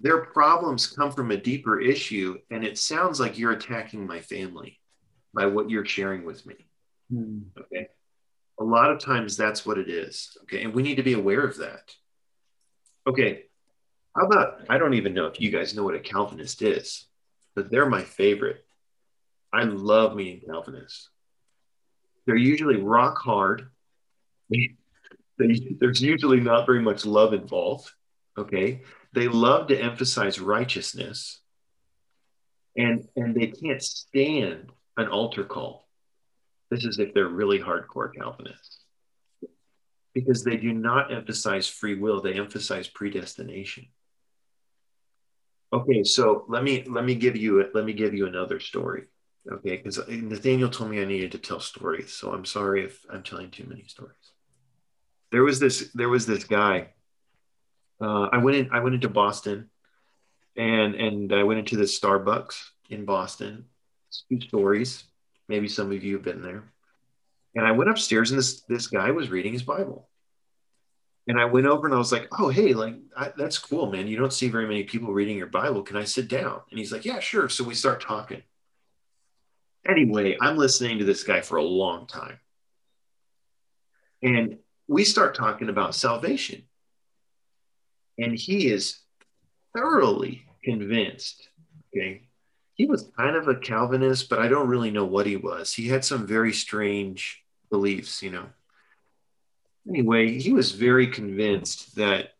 S2: their problems come from a deeper issue and it sounds like you're attacking my family by what you're sharing with me mm. okay? A lot of times that's what it is okay? And we need to be aware of that. Okay how about i don't even know if you guys know what a calvinist is but they're my favorite. I love meeting calvinists. They're usually rock hard. They, there's usually not very much love involved okay? They love to emphasize righteousness and and they can't stand an altar call. This is if they're really hardcore calvinists. Because they do not emphasize free will they emphasize predestination okay so let me let me give you let me give you another story okay because nathaniel told me i needed to tell stories so i'm sorry if i'm telling too many stories there was this there was this guy uh, I went in. I went into Boston, and and I went into the Starbucks in Boston. Two stories. Maybe some of you have been there. And I went upstairs, and this this guy was reading his Bible. And I went over and I was like, "Oh, hey, like I, that's cool, man. You don't see very many people reading your Bible. Can I sit down?" And he's like, "Yeah, sure." So we start talking. Anyway, I'm listening to this guy for a long time, and we start talking about salvation and he is thoroughly convinced. Okay. He was kind of a Calvinist, but I don't really know what he was. He had some very strange beliefs, you know. Anyway, he was very convinced that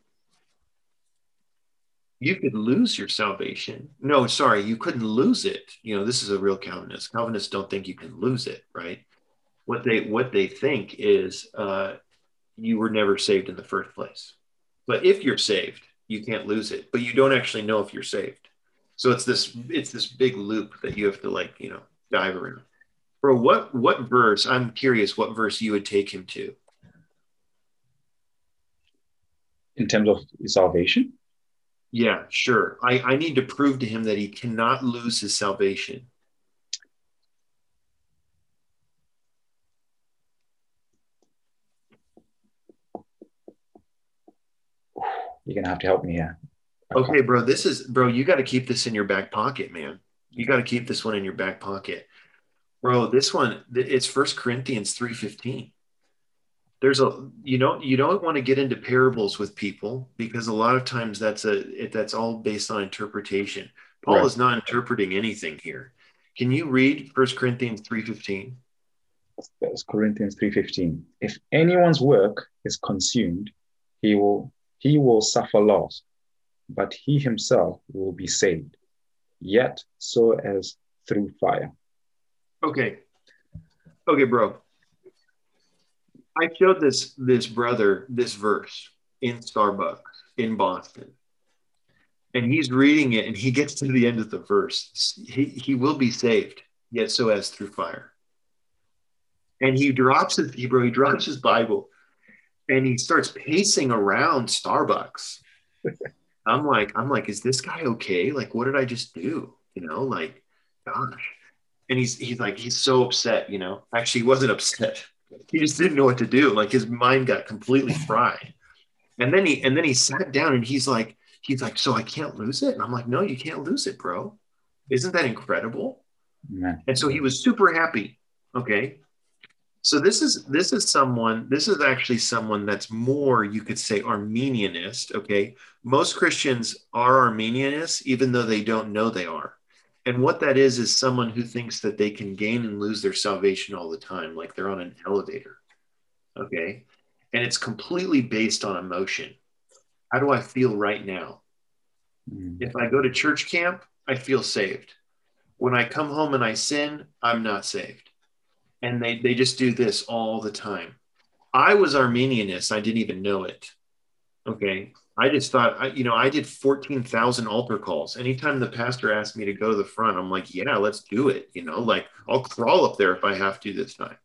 S2: you could lose your salvation. No, sorry, you couldn't lose it. You know, this is a real Calvinist. Calvinists don't think you can lose it, right? What they what they think is uh, you were never saved in the first place. But if you're saved, you can't lose it. But you don't actually know if you're saved. So it's this it's this big loop that you have to like, you know, dive around. Bro, what what verse? I'm curious what verse you would take him to.
S3: in terms of salvation?
S2: Yeah, sure. I, I need to prove to him that he cannot lose his salvation.
S3: You're gonna have to help me here. Okay,
S2: okay bro. This is bro. You got to keep this in your back pocket, man. You got to keep this one in your back pocket, bro. This one, it's First Corinthians three fifteen. There's a you don't you don't want to get into parables with people because a lot of times that's a it, that's all based on interpretation. Paul
S3: Right.
S2: is not interpreting anything here. Can you read First Corinthians 3:15?
S3: That's Corinthians 3:15. If anyone's work is consumed, he will he will suffer loss, but he himself will be saved, yet so as through fire.
S2: Okay. Okay, bro. I showed this this brother this verse in Starbucks in Boston. And he's reading it and he gets to the end of the verse. He he will be saved, yet so as through fire. And he drops his he, bro, he drops his Bible and he starts pacing around Starbucks. *laughs* I'm like, I'm like, is this guy okay? Like, what did I just do? You know, like, gosh and he's he's like he's so upset you know actually he wasn't upset he just didn't know what to do. Like his mind got completely *laughs* fried. And then he and then he sat down and he's like he's like so i can't lose it? And i'm like no you can't lose it bro. Isn't that incredible?
S3: Amen.
S2: and so he was super happy. Okay. So this is this is someone this is actually someone that's more you could say arminianist okay? Most christians are arminianists even though they don't know they are and what that is is someone who thinks that they can gain and lose their salvation all the time like they're on an elevator okay and it's completely based on emotion how do i feel right now
S3: Mm.
S2: if I go to church camp, I feel saved. When I come home and I sin, I'm not saved. And they, they just do this all the time. I was Arminianist. I didn't even know it. Okay. I just thought, I, you know, I did 14,000 altar calls. Anytime the pastor asked me to go to the front, I'm like, yeah, let's do it. You know, like I'll crawl up there if I have to this time.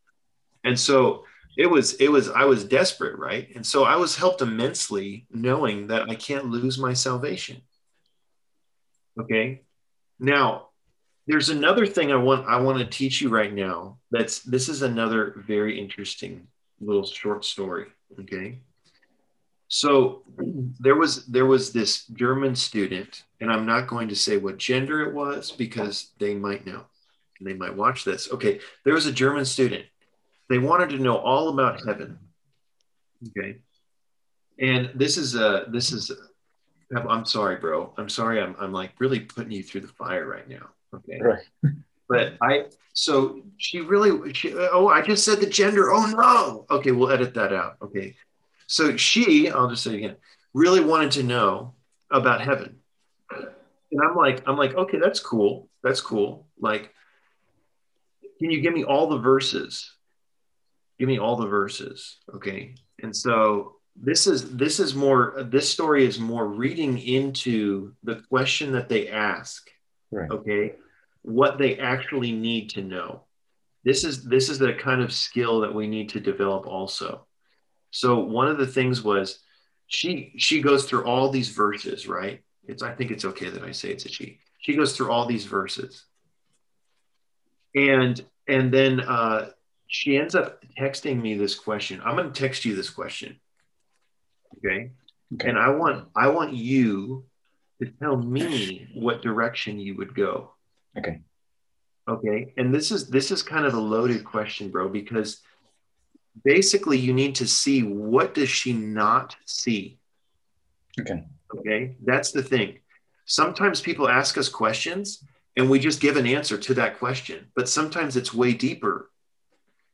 S2: And so it was, it was, I was desperate, right? And so I was helped immensely knowing that I can't lose my salvation. Okay. Now, there's another thing I want I want to teach you right now. That's this is another very interesting little short story. Okay. So there was there was this German student, and I'm not going to say what gender it was because they might know. And they might watch this. Okay, there was a German student. They wanted to know all about heaven. Okay. And this is a this is I'm- I'm sorry, bro. I'm sorry. I'm, I'm like really putting you through the fire right now. Okay.
S3: Right. *laughs*
S2: But I, so she really, she, oh, I just said the gender. Oh no. Okay. We'll edit that out. Okay. So she, I'll just say it again, really wanted to know about heaven. And I'm like, I'm like, okay, that's cool. That's cool. Like, can you give me all the verses? Give me all the verses. Okay. And so this is this is more this story is more reading into the question that they ask
S3: Right.
S2: okay what they actually need to know this is this is the kind of skill that we need to develop also so one of the things was she she goes through all these verses right? It's i think it's okay that i say it's a she. She goes through all these verses. And and then uh she ends up texting me this question. I'm going to text you this question okay?
S3: Okay.
S2: and i want i want you to tell me what direction you would go.
S3: Okay.
S2: okay? And this is this is kind of a loaded question bro because basically you need to see what does she not see.
S3: Okay.
S2: okay? That's the thing. Sometimes people ask us questions and we just give an answer to that question but sometimes it's way deeper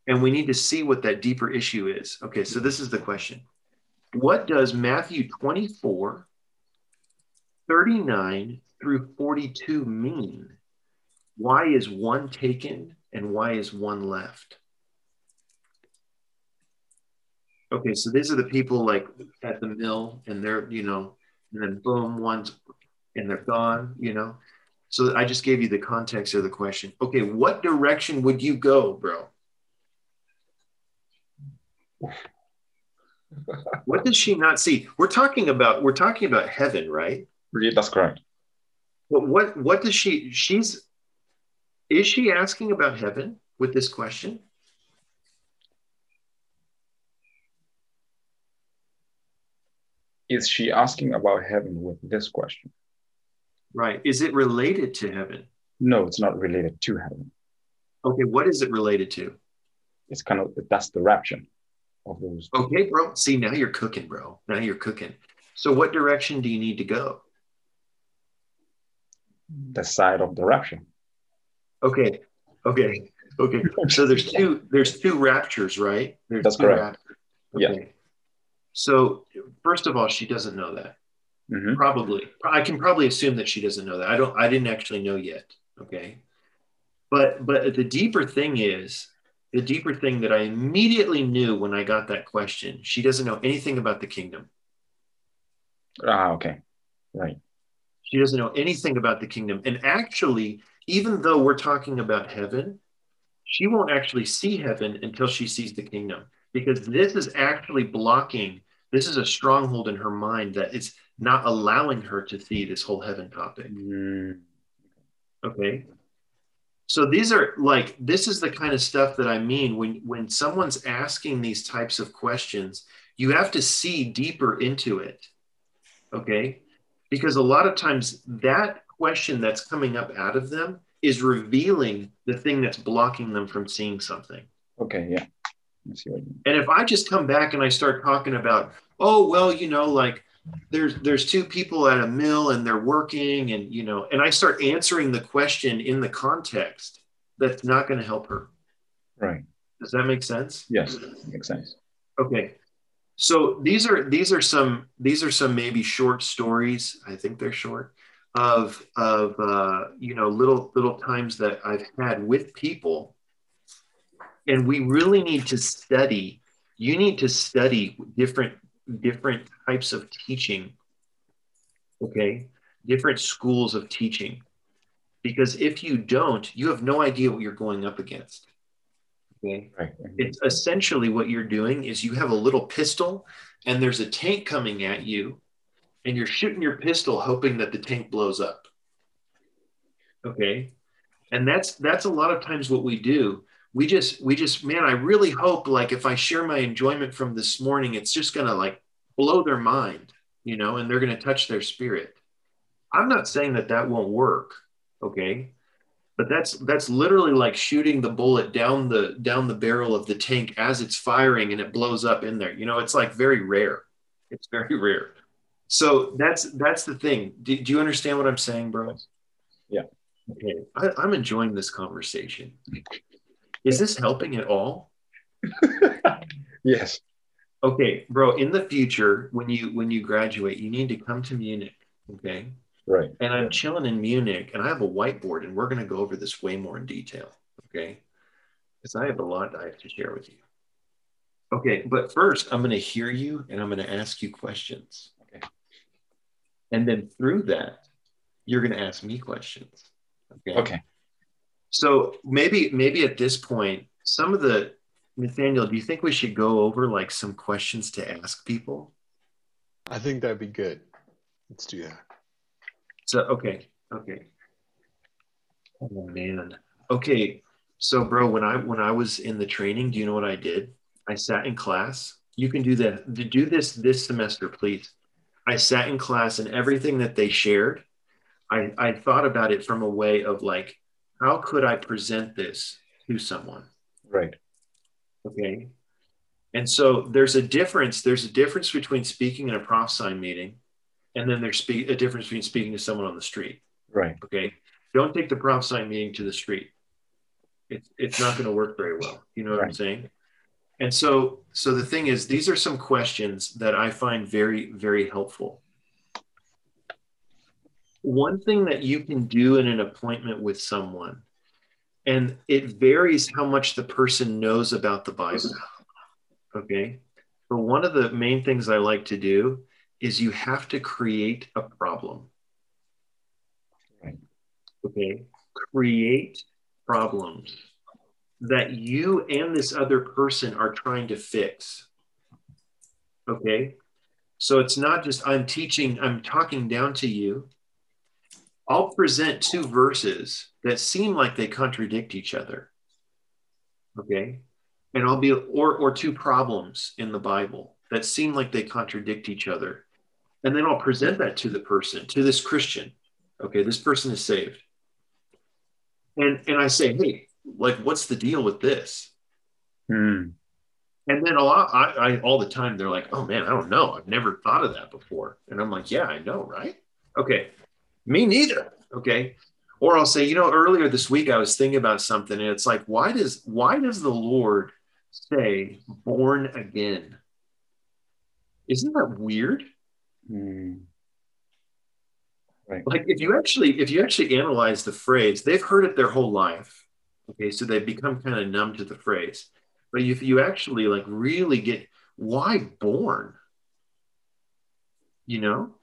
S2: and we need to see what that deeper issue is. Okay so this is the question. What does matthew 24 39 through 42 mean? Why is one taken and why is one left okay so these are the people like at the mill and they're you know and then boom one's and they're gone you know? So i just gave you the context of the question. Okay what direction would you go bro? What does she not see? We're talking about we're talking about heaven right?
S3: Yeah, That's correct.
S2: but what what does she she's is she asking about heaven with this question
S3: Is she asking about heaven with this question?
S2: Right. Is it related to heaven?
S3: No, it's not related to heaven.
S2: Okay, what is it related to?
S3: It's kind of that's the rapture of those.
S2: Okay, bro. See, now you're cooking, bro. Now you're cooking. So, what direction do you need to go?
S3: The side of the rapture.
S2: Okay, okay, okay. So there's two. There's two raptures, right? There's
S3: That's
S2: two
S3: correct.
S2: raptures.
S3: Yeah.
S2: So first of all, she doesn't know that.
S3: Mhm.
S2: Probably, I can probably assume that she doesn't know that. I don't. I didn't actually know yet. Okay. But but the deeper thing is the deeper thing that I immediately knew when I got that question. She doesn't know anything about the kingdom.
S3: Ah, okay. Right.
S2: She doesn't know anything about the kingdom. And actually, even though we're talking about heaven, she won't actually see heaven until she sees the kingdom because this is actually blocking, this is a stronghold in her mind that it's not allowing her to see this whole heaven topic.
S3: Mm,
S2: Okay. So these are like this is the kind of stuff that I mean when when someone's asking these types of questions, you have to see deeper into it. Okay? Because a lot of times that question that's coming up out of them is revealing the thing that's blocking them from seeing something.
S3: okay. Yeah. I see what you mean.
S2: And if I just come back and I start talking about, oh well, you know, like there's there's two people at a mill and they're working, and you know, and I start answering the question in the context, that's not going to help her.
S3: Right.
S2: Does that make sense?
S3: Yes. Makes sense.
S2: Okay. So these are these are some these are some maybe short stories. I think they're short of of uh, you know little little times that I've had with people, and we really need to study. You need to study different different types of teaching. Okay, different schools of teaching, because if you don't, you have no idea what you're going up against. Okay
S3: Right.
S2: it's essentially what you're doing is you have a little pistol and there's a tank coming at you and you're shooting your pistol hoping that the tank blows up okay and that's that's a lot of times what we do we just we just man i really hope like if i share my enjoyment from this morning it's just gonna like blow their mind you know and they're gonna touch their spirit. I'm not saying that that won't work okay? But that's that's literally like shooting the bullet down the down the barrel of the tank as it's firing and it blows up in there. You know it's like very rare. It's very *laughs* rare. So that's that's the thing. Do, do you understand what i'm saying bro?
S3: Yeah.
S2: okay. I, i'm enjoying this conversation is this helping at all
S3: yes.
S2: okay bro in the future when you when you graduate you need to come to munich okay
S3: Right.
S2: and I'm chilling in Munich and I have a whiteboard and we're going to go over this way more in detail. Okay. Because I have a lot I have to share with you. Okay. But first, I'm going to hear you and I'm going to ask you questions.
S3: Okay.
S2: And then through that, you're going to ask me questions. Okay.
S3: Okay.
S2: So maybe, maybe at this point, some of the, Nathaniel, do you think we should go over like some questions to ask people?
S1: I think that'd be good. Let's do that.
S2: So okay, okay. Oh man. Okay. So bro, when I when I was in the training, do you know what I did? I sat in class. You can do that. To do this this semester, please. I sat in class and everything that they shared, I, I thought about it from a way of like, how could I present this to someone?
S3: Right.
S2: Okay. And so there's a difference. There's a difference between speaking in a prophesying meeting and then there's spe- a difference between speaking to someone on the street.
S3: Right.
S2: Okay. Don't take the prophesying meeting to the street. It's it's not going to work very well. You know what I'm saying? And so so the thing is, these are some questions that I find very, very helpful. One thing that you can do in an appointment with someone, and it varies how much the person knows about the Bible. Okay. But one of the main things I like to do is you have to create a problem.
S3: Right.
S2: Okay. Create problems that you and this other person are trying to fix. Okay. So it's not just I'm teaching, I'm talking down to you. I'll present two verses that seem like they contradict each other. Okay. And I'll be, or, or two problems in the Bible that seem like they contradict each other. and then I'll present that to the person, to this Christian. Okay, this person is saved. And and I say, hey, like, what's the deal with this?
S3: Hmm.
S2: And then a lot, I, I all the time they're like, oh man, I don't know. I've never thought of that before. And I'm like, yeah, I know, right? Okay. Me neither. Okay. Or I'll say, you know, earlier this week I was thinking about something and it's like, why does why does the Lord say born again? Isn't that weird?
S3: Hmm. Right.
S2: Like if you actually if you actually analyze the phrase, they've heard it their whole life. Okay, so they've become kind of numb to the phrase. But if you actually like really get why born? You know?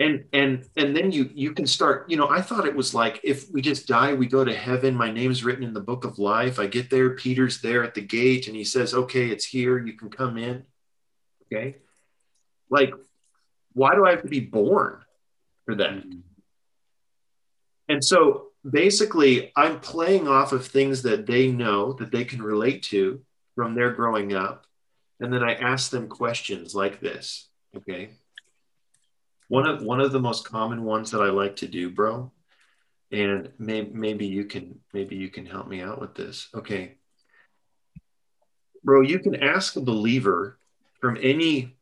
S2: And and and then you you can start, you know, I thought it was like if we just die, we go to heaven. My name's written in the book of life. I get there, Peter's there at the gate, and he says, Okay, it's here, you can come in. Okay. Like, why do I have to be born for that? Mm-hmm. And so basically, I'm playing off of things that they know that they can relate to from their growing up. And then I ask them questions like this. Okay. One of one of the most common ones that I like to do, bro, and may, maybe you can maybe you can help me out with this. Okay. Bro, you can ask a believer from any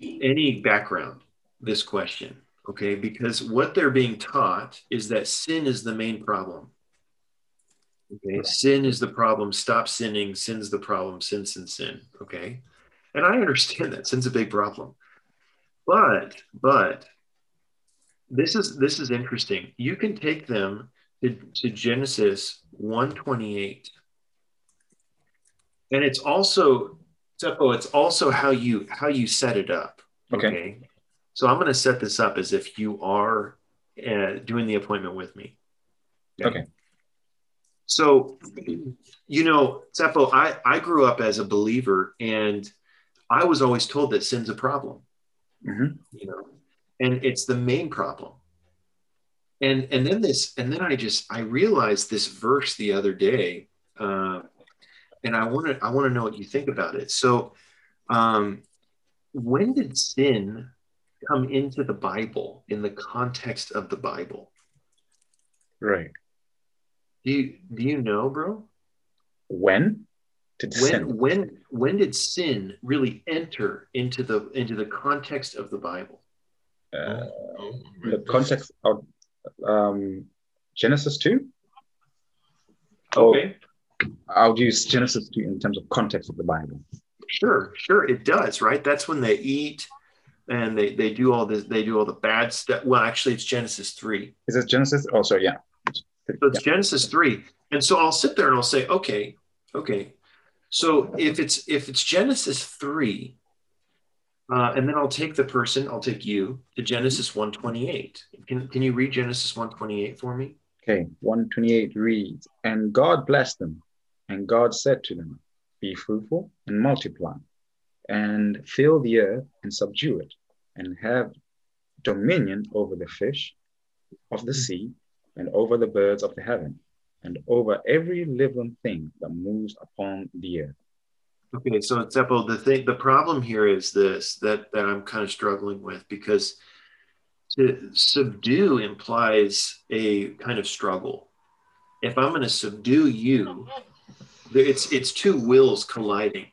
S2: any background this question okay? Because what they're being taught is that sin is the main problem. Okay? Sin is the problem. Stop sinning. Sin's the problem. Sin sin sin okay? And i understand that. Sin's a big problem. But but this is this is interesting you can take them to, to genesis 128 and it's also Tshepo, it's also how you how you set it up
S3: Okay.
S2: okay? So I'm going to set this up as if you are uh, doing the appointment with me.
S3: Okay.
S2: So, you know, Tshepo, I, I grew up as a believer and I was always told that sin's a problem,
S3: Mhm.
S2: you know, and it's the main problem. And, and then this, and then I just, I realized this verse the other day, uh, and I want to, I want to know what you think about it. So, um, when did sin come into the Bible in the context of the Bible?
S3: Right.
S2: Do you do you know, bro?
S3: When did
S2: When
S3: sin?
S2: when when did sin really enter into the into the context of the Bible?
S3: Uh,
S1: Oh,
S3: the context of um, Genesis 2?
S2: Okay,
S3: I'll use Genesis 2 in terms of context of the Bible.
S2: sure, sure, it does, right? That's when they eat and they they do all this, they do all the bad stuff. Well, actually, it's Genesis three.
S3: Is it Genesis? Oh, sorry, yeah.
S2: So it's Genesis three, and so I'll sit there and I'll say, okay, okay. So if it's if it's Genesis three, uh, and then I'll take the person, I'll take you to Genesis one twenty eight. Can can you read Genesis one twenty eight for me?
S3: Okay, 128 reads, And God blessed them, and God said to them, Be fruitful and multiply, and fill the earth and subdue it, and have dominion over the fish of the sea, and over the birds of the heaven, and over every living thing that moves upon the earth.
S2: Okay, so Tshepo, the thing, the problem here is this that that I'm kind of struggling with because to subdue implies a kind of struggle. If I'm going to subdue you, it's it's two wills colliding.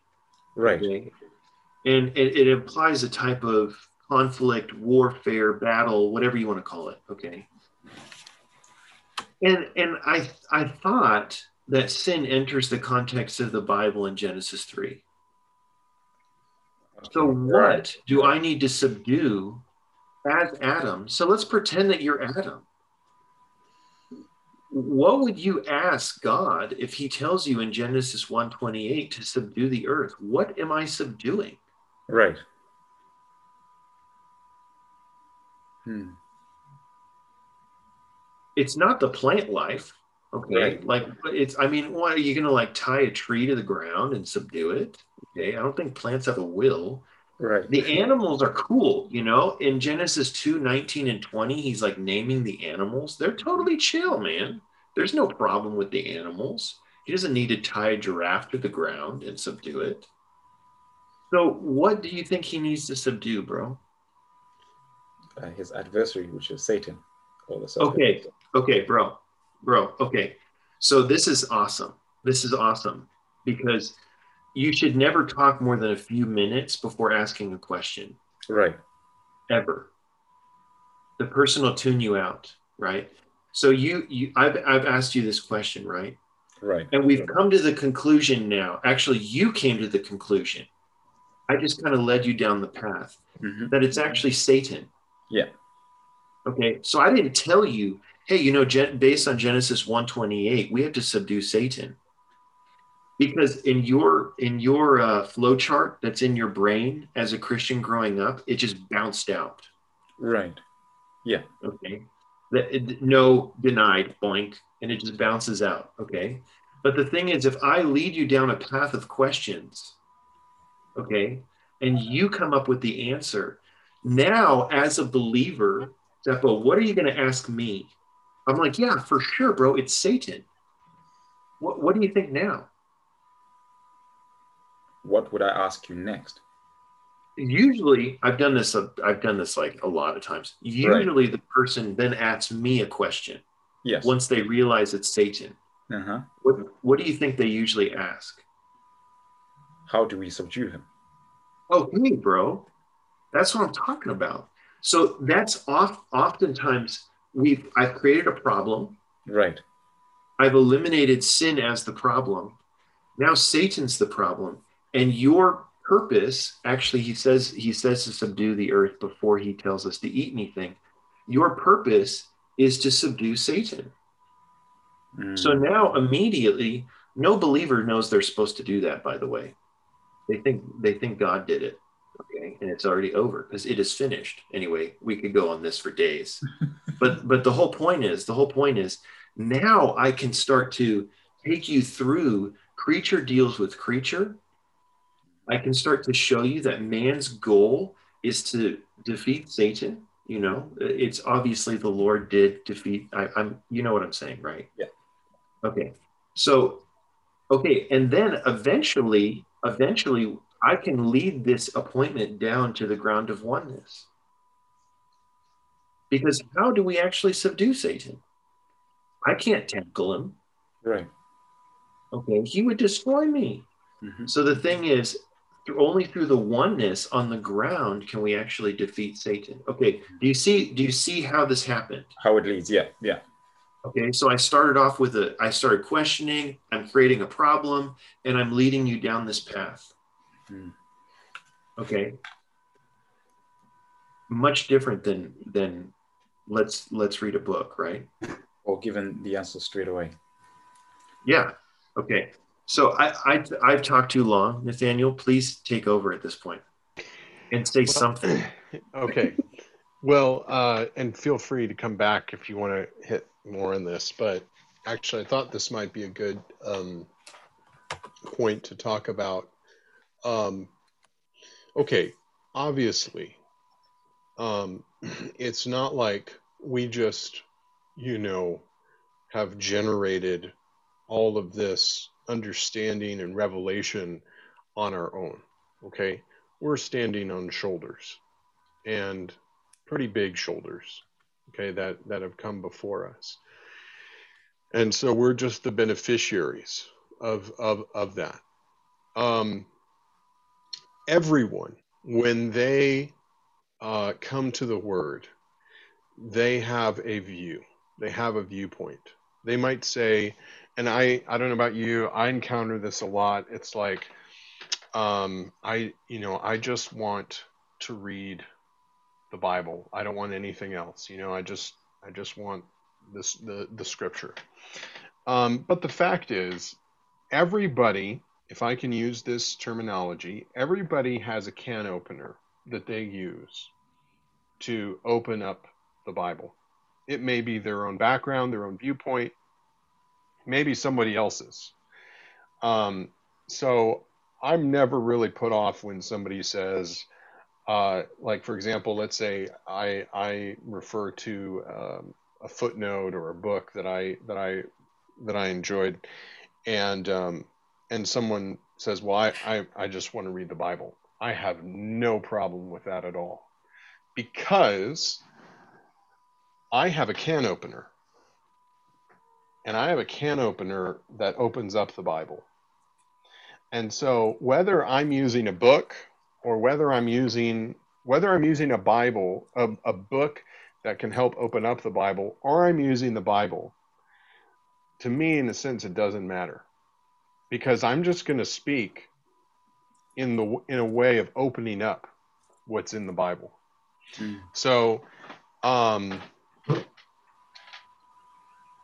S3: Right.
S2: Okay? And it, it implies a type of conflict, warfare, battle, whatever you want to call it. Okay. And and I I thought that sin enters the context of the Bible in Genesis 3. So what do I need to subdue as Adam? So let's pretend that you're Adam. What would you ask God if he tells you in Genesis 1:28 to subdue the earth? What am I subduing?
S3: Right. Hmm.
S2: It's not the plant life. Okay.
S3: Right.
S2: Like it's I mean, what are you gonna like tie a tree to the ground and subdue it? Okay. I don't think plants have a will.
S3: Right.
S2: The animals are cool, you know. In Genesis 2, 19 and 20, he's like naming the animals. They're totally chill, man. There's no problem with the animals. He doesn't need to tie a giraffe to the ground and subdue it. So, what do you think he needs to subdue, bro?
S3: uh, his adversary, which is Satan.
S2: Okay, okay, bro, bro. Okay, so this is awesome. This is awesome because you should never talk more than a few minutes before asking a question.
S3: Right.
S2: Ever. The person will tune you out, right? So you, you, I've, I've asked you this question, right?
S3: Right.
S2: And we've come to the conclusion now. Actually, you came to the conclusion. I just kind of led you down the path
S3: Mhm.
S2: that it's actually Satan.
S3: Yeah.
S2: Okay. So I didn't tell you, hey, you know, based on Genesis 128, we have to subdue Satan. Because in your in your uh, flow chart that's in your brain as a Christian growing up, it just bounced out.
S3: Right.
S2: Yeah. Okay. No denied, boink, and it just bounces out. Okay. But the thing is, if I lead you down a path of questions, okay, and you come up with the answer, now as a believer, Tshepo, what are you going to ask me? I'm like, yeah, for sure, bro. It's Satan. What, what do you think now?
S3: What would I ask you next?
S2: Usually, I've done this. uh, I've done this like a lot of times. Usually, the person then asks me a question
S3: Yes.
S2: once they realize it's Satan.
S3: Uh-huh.
S2: What, what do you think they usually ask?
S3: How do we subdue him?
S2: Oh, hey, bro. That's what I'm talking about. So that's off. Oftentimes, we've I've created a problem.
S3: Right.
S2: I've eliminated sin as the problem. Now Satan's the problem, and your purpose. Actually, he says he says to subdue the earth before he tells us to eat anything. Your purpose is to subdue Satan.
S3: Mm.
S2: So now immediately, no believer knows they're supposed to do that. By the way, they think they think God did it. Okay, and it's already over because it is finished. Anyway, we could go on this for days, *laughs* but but the whole point is the whole point is now I can start to take you through creature deals with creature. I can start to show you that man's goal is to defeat Satan. You know, it's obviously the Lord did defeat. I, I'm, you know what I'm saying, right?
S3: Yeah.
S2: Okay. So, okay, and then eventually, eventually, I can lead this appointment down to the ground of oneness. Because how do we actually subdue Satan? I can't tackle him.
S3: Right.
S2: Okay, he would destroy me.
S3: Mhm.
S2: So the thing is, through, only through the oneness on the ground can we actually defeat Satan. Okay, do you see? Do you see how this happened?
S3: How it leads. Yeah. Yeah.
S2: Okay, so I started off with a. I started questioning. I'm creating a problem, and I'm leading you down this path.
S3: Hmm.
S2: Okay. Much different than than let's let's read a book, right?
S3: Or given the answer straight away.
S2: Yeah. Okay. So I, I I've talked too long, Nathaniel. Please take over at this point and say something. *coughs*
S1: okay. Well, uh, and feel free to come back if you want to hit more on this. But actually, I thought this might be a good um, point to talk about. Um, okay, obviously, um, *clears throat* it's not like we just, you know, have generated all of this understanding and revelation on our own. Okay, we're standing on shoulders and pretty big shoulders okay that that have come before us and so we're just the beneficiaries of of of that um everyone when they uh, come to the word they have a view. They have a viewpoint. They might say and i i don't know about you i encounter this a lot. It's like um i you know i just want to read the bible. I don't want anything else. You know i just i just want this the the scripture. Um but the fact is everybody if i can use this terminology everybody has a can opener that they use to open up the bible. It may be their own background their own viewpoint maybe somebody else's. Um so i'm never really put off when somebody says uh, like for example, let's say I I refer to um, a footnote or a book that I that I that I enjoyed, and um, and someone says, well, I, I I just want to read the Bible. I have no problem with that at all, because I have a can opener. And I have a can opener that opens up the Bible. And so whether I'm using a book or whether I'm using whether I'm using a Bible, a, a book that can help open up the Bible, or I'm using the Bible, to me, in a sense, it doesn't matter. Because I'm just going to speak in the in a way of opening up what's in the Bible.
S3: Mm.
S1: So um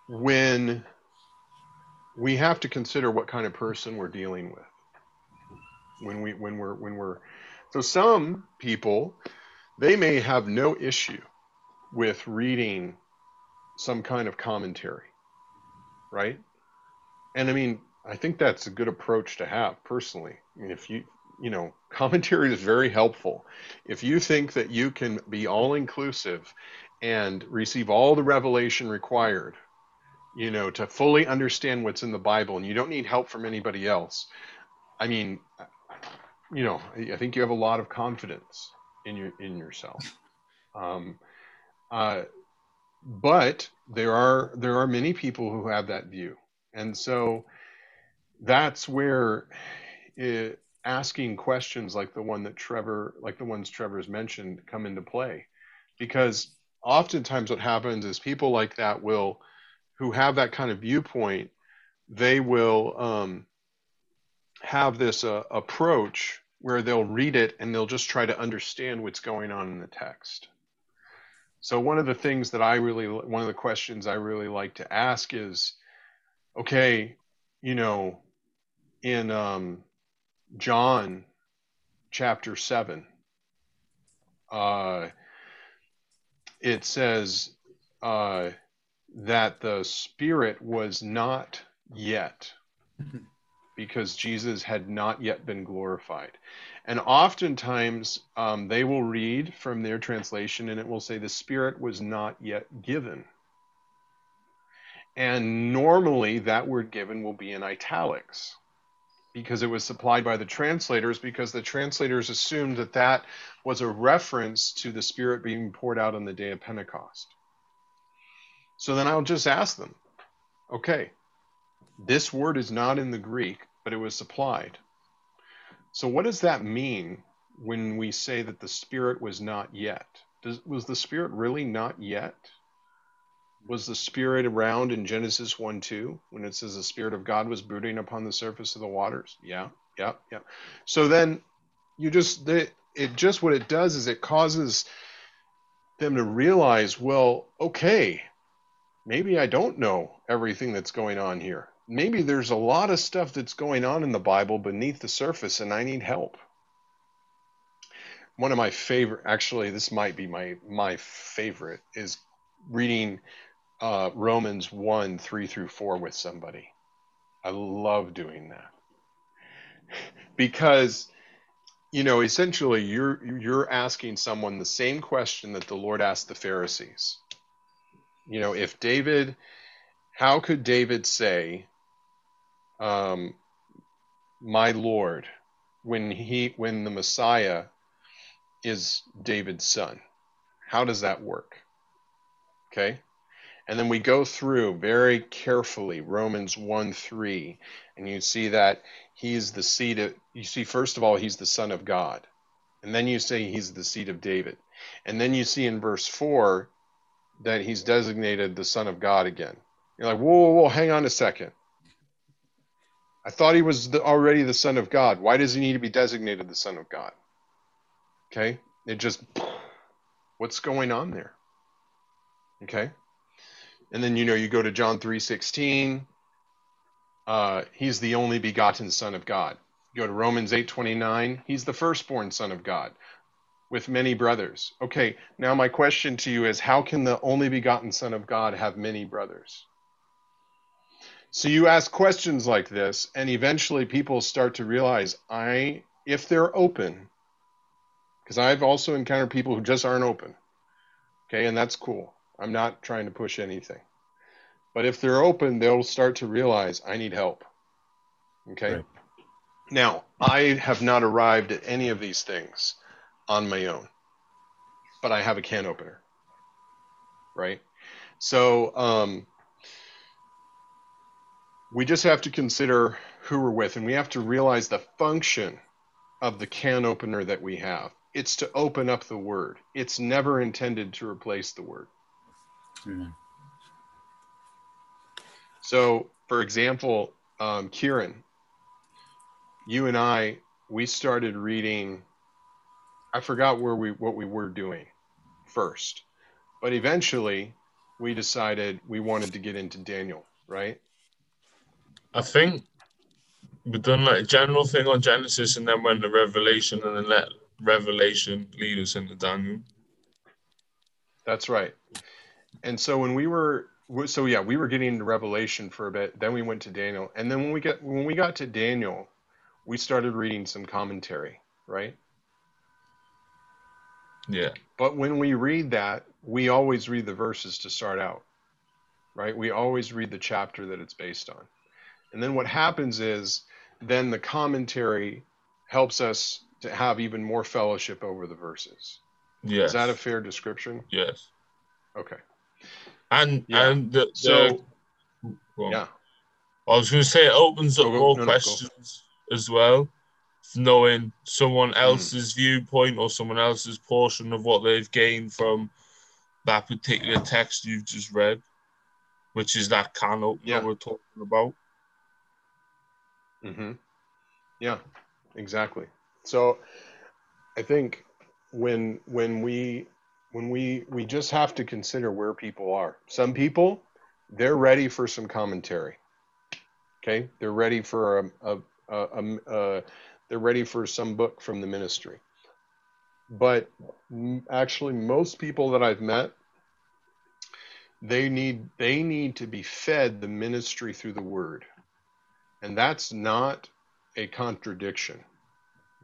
S1: when we have to consider what kind of person we're dealing with when we when we're when we're so some people they may have no issue with reading some kind of commentary right and i mean i think that's a good approach to have personally. I mean if you you know *laughs* commentary is very helpful. If you think that you can be all inclusive and receive all the revelation required you know to fully understand what's in the bible and you don't need help from anybody else i mean you know i think you have a lot of confidence in your in yourself. Um, uh, but there are there are many people who have that view. And so that's where it, asking questions like the one that trevor like the ones trevor's mentioned come into play because oftentimes what happens is people like that will who have that kind of viewpoint they will um, have this uh, approach where they'll read it and they'll just try to understand what's going on in the text. So one of the things that I really one of the questions I really like to ask is okay, you know, in um, John chapter 7 uh, it says uh, that the spirit was not yet because Jesus had not yet been glorified. And oftentimes um, they will read from their translation and it will say the Spirit was not yet given. And normally that word given will be in italics because it was supplied by the translators because the translators assumed that that was a reference to the Spirit being poured out on the day of Pentecost. So then I'll just ask them okay, this word is not in the Greek, but it was supplied. So, what does that mean when we say that the Spirit was not yet? Does, was the Spirit really not yet? Was the Spirit around in Genesis 1 2 when it says the Spirit of God was brooding upon the surface of the waters? Yeah, yeah, yeah. So then you just, they, it just, what it does is it causes them to realize, well, okay, maybe I don't know everything that's going on here maybe there's a lot of stuff that's going on in the Bible beneath the surface, and I need help. One of my favorite, actually, this might be my my favorite, is reading uh, Romans one three through four with somebody. I love doing that because you know essentially you're you're asking someone the same question that the Lord asked the Pharisees. You know, if David, how could David say um, my Lord when he when the Messiah is David's son. How does that work? Okay. And then we go through very carefully Romans 1 3, and you see that he's the seed of, you see, first of all, he's the son of God. And then you say he's the seed of David. And then you see in verse 4 that he's designated the son of God again. You're like, whoa, whoa, whoa, hang on a second. I thought he was the, already the Son of God. Why does he need to be designated the Son of God? Okay? It just, what's going on there? Okay? And then, you know, you go to John 3.16. Uh, he's the only begotten Son of God. You go to Romans 8.29. He's the firstborn Son of God with many brothers. Okay, now my question to you is how can the only begotten Son of God have many brothers? So you ask questions like this, and eventually people start to realize I, if they're open, because I've also encountered people who just aren't open. Okay, and that's cool. I'm not trying to push anything. But if they're open, they'll start to realize I need help. Okay. Right. Now, I have not arrived at any of these things on my own. but I have a can opener. Right? So um, we just have to consider who we're with, and we have to realize the function of the can opener that we have. It's to open up the word. It's never intended to replace the word. So, for example, um, Kieran, you and I, we started reading. I forgot where we what we were doing first, but eventually we decided we wanted to get into Daniel, right?
S5: I think we've done like a general thing on Genesis and then went to Revelation and then let Revelation lead us into Daniel.
S1: That's right. And so when we were so yeah, we were getting into Revelation for a bit, then we went to Daniel, and then when we get when we got to Daniel, we started reading some commentary, right?
S5: Yeah.
S1: But when we read that, we always read the verses to start out, right? We always read the chapter that it's based on. And then what happens is then the commentary helps us to have even more fellowship over the verses.
S5: Yes.
S1: Is that a fair description?
S5: yes.
S1: Okay.
S5: And
S1: Yeah.
S5: and the, the
S1: So
S5: well,
S1: yeah,
S5: I was going to say it opens up
S1: Go, go.
S5: more
S1: No, no,
S5: questions as well, knowing someone
S1: Mm.
S5: else's viewpoint or someone else's portion of what they've gained from that particular text you've just read, which is that can opener
S1: Yeah.
S5: we're talking about.
S1: hmm Yeah, exactly. So I think when when we when we we just have to consider where people are. Some people they're ready for some commentary. Okay, they're ready for a, a, a, a, they're ready for some book from the ministry. But actually, most people that I've met, they need they need to be fed the ministry through the word, and that's not a contradiction.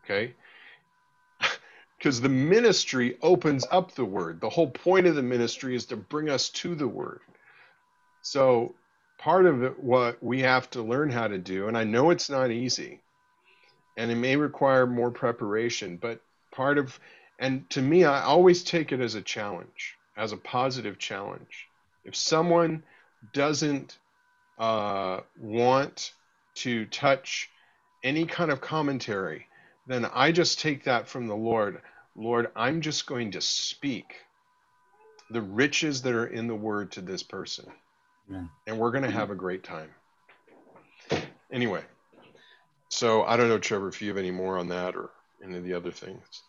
S1: Okay, because the ministry opens up the word. The whole point of the ministry is to bring us to the word. So part of it, what we have to learn how to do, and I know it's not easy, and it may require more preparation, but part of, and to me, I always take it as a challenge, as a positive challenge. If someone doesn't uh, want to touch any kind of commentary, then I just take that from the Lord. Lord, I'm just going to speak the riches that are in the word to this person.
S3: Amen.
S1: And we're going to have a great time. Anyway, so I don't know, Trevor, if you have any more on that or any of the other things.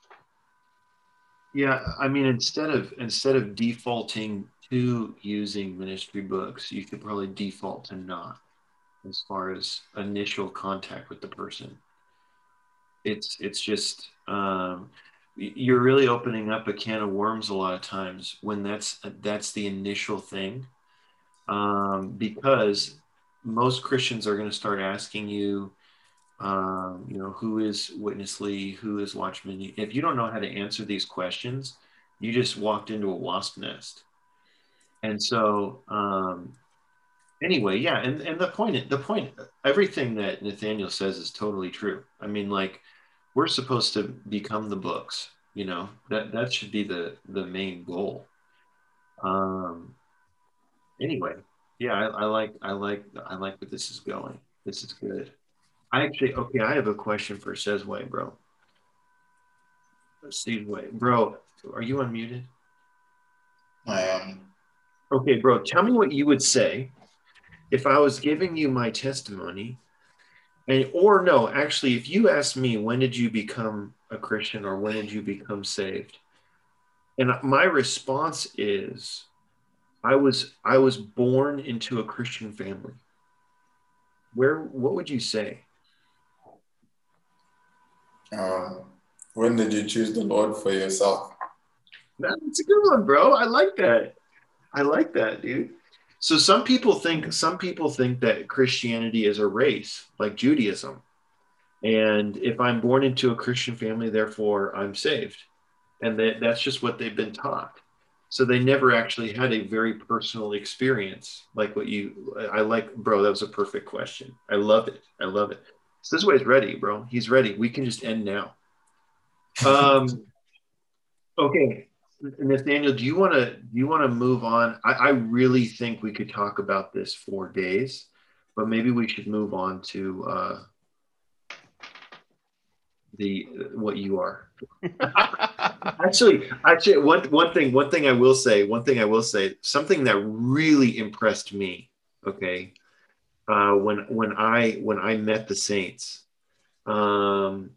S2: Yeah, I mean, instead of instead of defaulting to using ministry books, you could probably default to not, as far as initial contact with the person. It's it's just um, y- you're really opening up a can of worms a lot of times when that's that's the initial thing, um, because most Christians are going to start asking you, um, you know, who is Witness Lee, who is Watchman. If you don't know how to answer these questions, you just walked into a wasp nest. And so, um, anyway, yeah, and, and the point, the point, everything that Nathaniel says is totally true. I mean, like, we're supposed to become the books, you know, that that should be the the main goal. Um, anyway, yeah, I, I like, I like, I like where this is going. This is good. I actually, okay, I have a question for Sizwe, bro. Sizwe, bro, are you unmuted?
S4: I am.
S2: Okay, bro, tell me what you would say if I was giving you my testimony, and or no, actually, if you ask me when did you become a Christian or when did you become saved, and my response is, I was I was born into a Christian family. Where what would you say?
S4: Um, when did you choose the Lord for yourself?
S2: That's a good one, bro. I like that. I like that, dude. So some people think some people think that Christianity is a race, like Judaism. And if I'm born into a Christian family, therefore I'm saved. And that, that's just what they've been taught. So they never actually had a very personal experience like what you I like, bro. That was a perfect question. I love it. I love it. So this way he's ready, bro. He's ready. We can just end now. Um *laughs* okay. Nathaniel, do you want to do you want to move on? I, I really think we could talk about this for days, but maybe we should move on to uh, the what you are. *laughs* actually, actually, one one thing one thing I will say one thing I will say something that really impressed me. Okay, uh, when when I when I met the saints, um,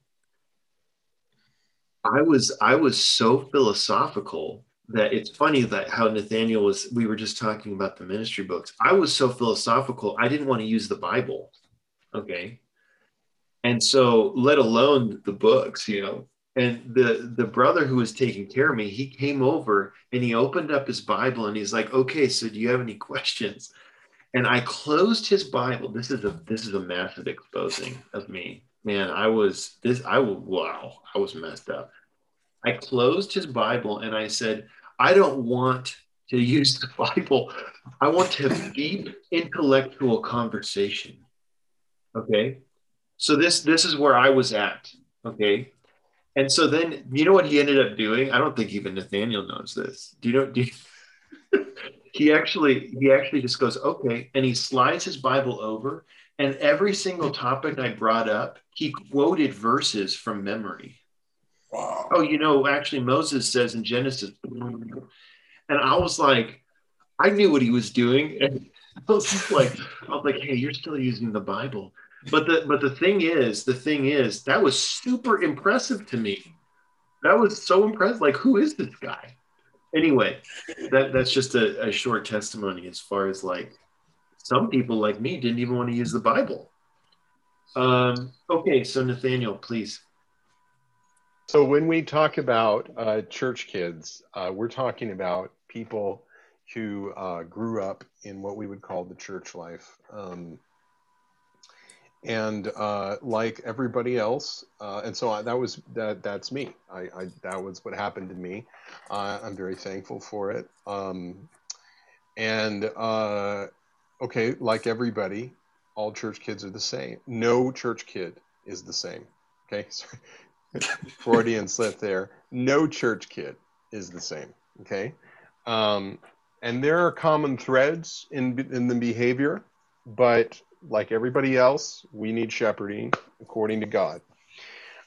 S2: I was I was so philosophical that it's funny that how Nathaniel was. We were just talking about the ministry books. I was so philosophical. I didn't want to use the Bible. Okay, and so let alone the books, you know. And the the brother who was taking care of me, he came over and he opened up his Bible and he's like, "Okay, so do you have any questions?" And I closed his Bible. This is a this is a massive exposing of me man, I was this, I was wow, I was messed up. I closed his Bible and I said, I don't want to use the Bible. I want to have deep intellectual conversation. Okay. So this this is where I was at. Okay. And so then you know what he ended up doing? I don't think even Nathaniel knows this. Do you know? Do you, *laughs* he actually he actually just goes, okay, and he slides his Bible over and every single topic I brought up, he quoted verses from memory. Wow. Oh, you know, actually, Moses says in Genesis, and I was like, I knew what he was doing. And I was just like, I was like, hey, you're still using the Bible. But the but the thing is, the thing is, that was super impressive to me. That was so impressive. Like, who is this guy? Anyway, that that's just a, a short testimony as far as like some people like me didn't even want to use the Bible. Um, okay, so Nathaniel, please.
S1: So when we talk about uh, church kids, uh, we're talking about people who uh, grew up in what we would call the church life. Um, and uh, like everybody else, uh, and so I, that was that. That's me. I, I, that was what happened to me. Uh, I'm very thankful for it. Um, and okay, like everybody, all church kids are the same. No church kid is the same. Okay, *laughs* Freudian slip there. No church kid is the same. Okay, um, and there are common threads in in the behavior, but like everybody else, we need shepherding according to God.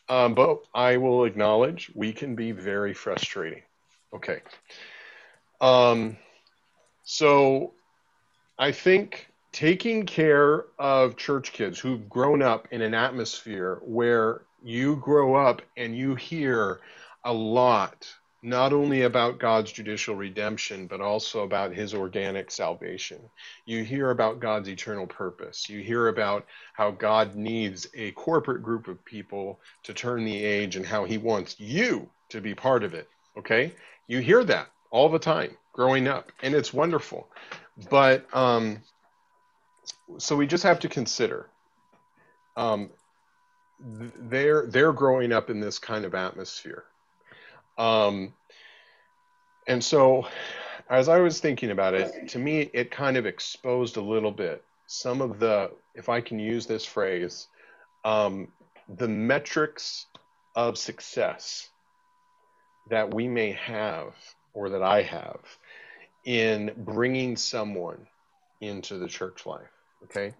S1: Um, but I will acknowledge we can be very frustrating. Okay. Um, so I think taking care of church kids who've grown up in an atmosphere where you grow up and you hear a lot, not only about God's judicial redemption, but also about his organic salvation. You hear about God's eternal purpose. You hear about how God needs a corporate group of people to turn the age and how he wants you to be part of it. Okay? You hear that all the time growing up, and it's wonderful. But um, so we just have to consider um, they're they're growing up in this kind of atmosphere. Um, and so as I was thinking about it, to me, it kind of exposed a little bit some of the, if I can use this phrase, um, the metrics of success that we may have or that I have in bringing someone into the church life. Okay.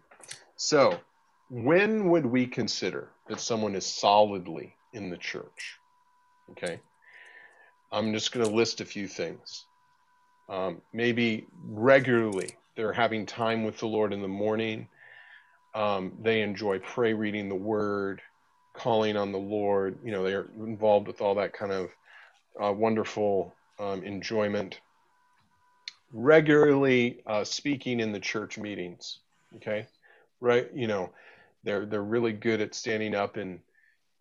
S1: So, when would we consider that someone is solidly in the church? Okay. I'm just going to list a few things. Um, maybe regularly they're having time with the Lord in the morning. Um, they enjoy pray reading the word, calling on the Lord. You know, they're involved with all that kind of uh, wonderful um, enjoyment regularly uh, speaking in the church meetings. Okay, right? You know, they're they're really good at standing up and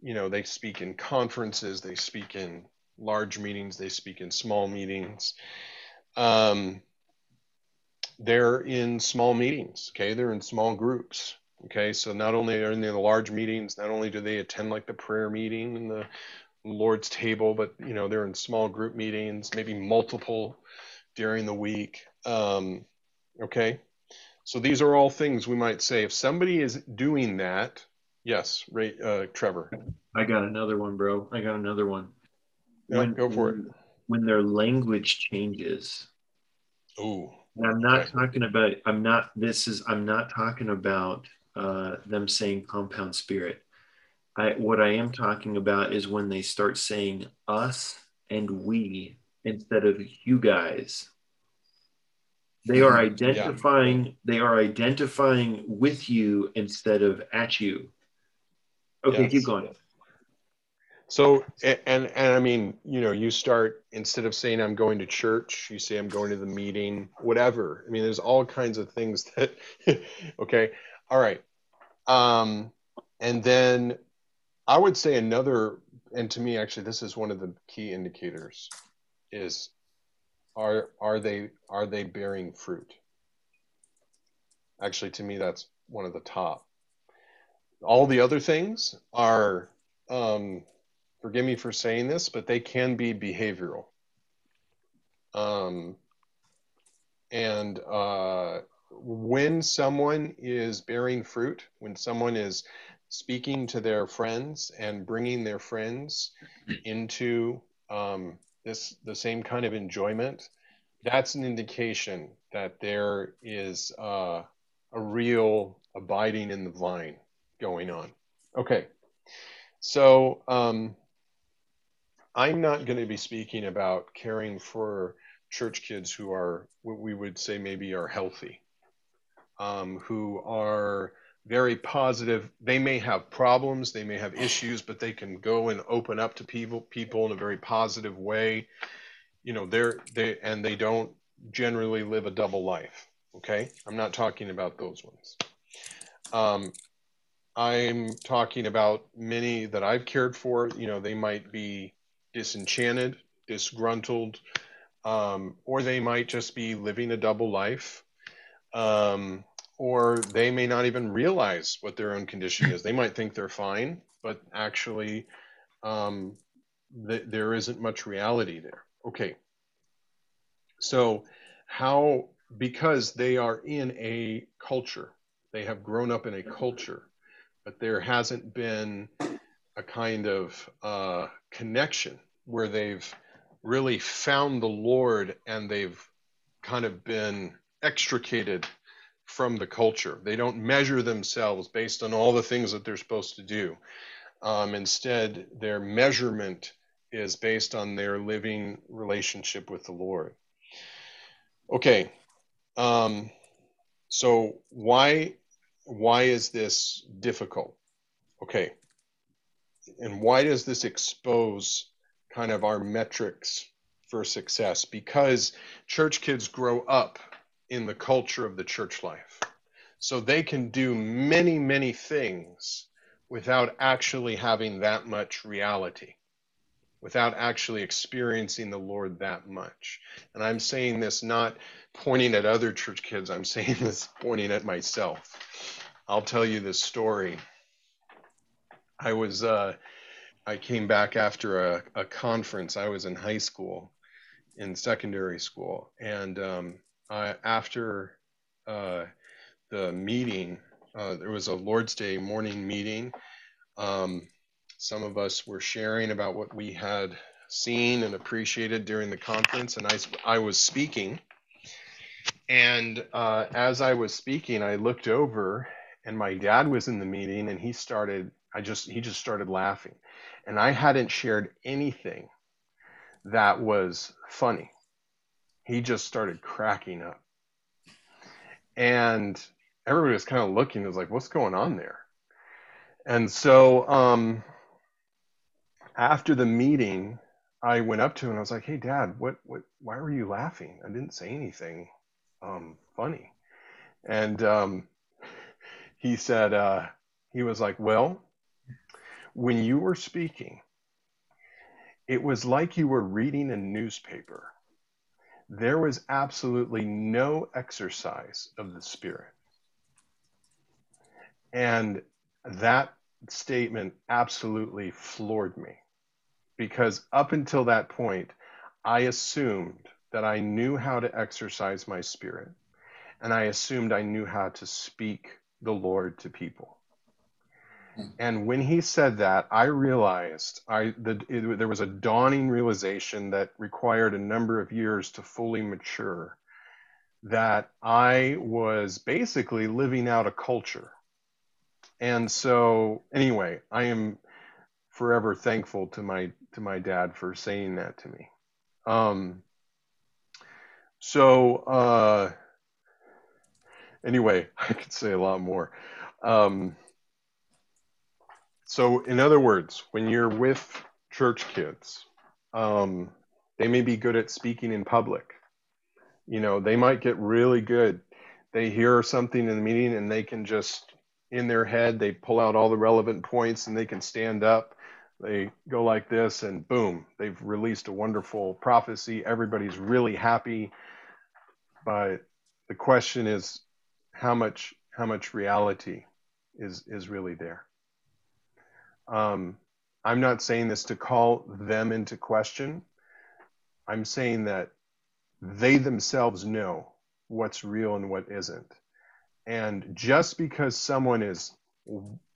S1: you know they speak in conferences, they speak in large meetings, they speak in small meetings. Um, they're in small meetings. Okay, they're in small groups. Okay, so not only are they in the large meetings, not only do they attend like the prayer meeting and the Lord's table, but you know they're in small group meetings, maybe multiple during the week. Um, okay. So these are all things we might say. If somebody is doing that, yes, Ray, uh, Trevor.
S2: I got another one, bro. I got another one.
S1: Yeah, when, go for it.
S2: when their language changes.
S1: Ooh.
S2: And I'm not
S1: Okay.
S2: talking about, I'm not, this is, I'm not talking about uh, them saying compound spirit. I, what I am talking about is when they start saying us and we instead of you guys. They are
S1: Mhm. Yeah.
S2: identifying, they are identifying with you instead of at you. Okay,
S1: Yes.
S2: keep going.
S1: So a- and and I mean, you know, you start instead of saying I'm going to church, you say I'm going to the meeting, whatever. I mean, there's all kinds of things that *laughs* okay. All right. Um and then I would say another and to me actually this is one of the key indicators is are are they are they bearing fruit? Actually to me that's one of the top. All the other things are um forgive me for saying this, but they can be behavioral. Um, and uh, when someone is bearing fruit, when someone is speaking to their friends and bringing their friends into um, this the same kind of enjoyment, that's an indication that there is uh, a real abiding in the vine going on. Okay, so. Um, I'm not going to be speaking about caring for church kids who are what we would say maybe are healthy, um, who are very positive. They may have problems, they may have issues, but they can go and open up to people people in a very positive way. You know, they're they and they don't generally live a double life. Okay, I'm not talking about those ones. Um, I'm talking about many that I've cared for. You know, they might be disenchanted, disgruntled, um, or they might just be living a double life, um, or they may not even realize what their own condition is. They might think they're fine, but actually, um, th- there isn't much reality there. Okay. So, how, because they are in a culture, they have grown up in a culture, but there hasn't been a kind of uh, connection where they've really found the Lord and they've kind of been extricated from the culture. They don't measure themselves based on all the things that they're supposed to do. Um, instead, their measurement is based on their living relationship with the Lord. Okay, um, so why why is this difficult? Okay, and why does this expose kind of our metrics for success? Because church kids grow up in the culture of the church life. So they can do many, many things without actually having that much reality, without actually experiencing the Lord that much. And I'm saying this not pointing at other church kids, I'm saying *laughs* this pointing at myself. I'll tell you this story. I was uh, I came back after a, a conference. I was in high school, in secondary school, and um, I, after uh, the meeting, uh, there was a Lord's Day morning meeting. Um, some of us were sharing about what we had seen and appreciated during the conference, and I, I was speaking. And uh, as I was speaking, I looked over, and my dad was in the meeting, and he started. I just he just started laughing, and I hadn't shared anything that was funny. He just started cracking up, and everybody was kind of looking. It was like, "What's going on there?" And so um, after the meeting, I went up to him and I was like, "Hey, Dad, what what? Why were you laughing? I didn't say anything um, funny." And um, he said, uh, he was like, "Well." when you were speaking, it was like you were reading a newspaper. There was absolutely no exercise of the Spirit. And that statement absolutely floored me because up until that point, I assumed that I knew how to exercise my spirit and I assumed I knew how to speak the Lord to people. And when he said that, I realized I that it, there was a dawning realization that required a number of years to fully mature. That I was basically living out a culture. And so, anyway, I am forever thankful to my to my dad for saying that to me. Um, so uh, anyway, *laughs* I could say a lot more. Um, so, in other words, when you're with church kids, um, they may be good at speaking in public. You know, they might get really good. They hear something in the meeting and they can just, in their head, they pull out all the relevant points and they can stand up. They go like this and boom, they've released a wonderful prophecy. Everybody's really happy. But the question is how much how much reality is is really there. Um, I'm not saying this to call them into question. I'm saying that they themselves know what's real and what isn't. And just because someone is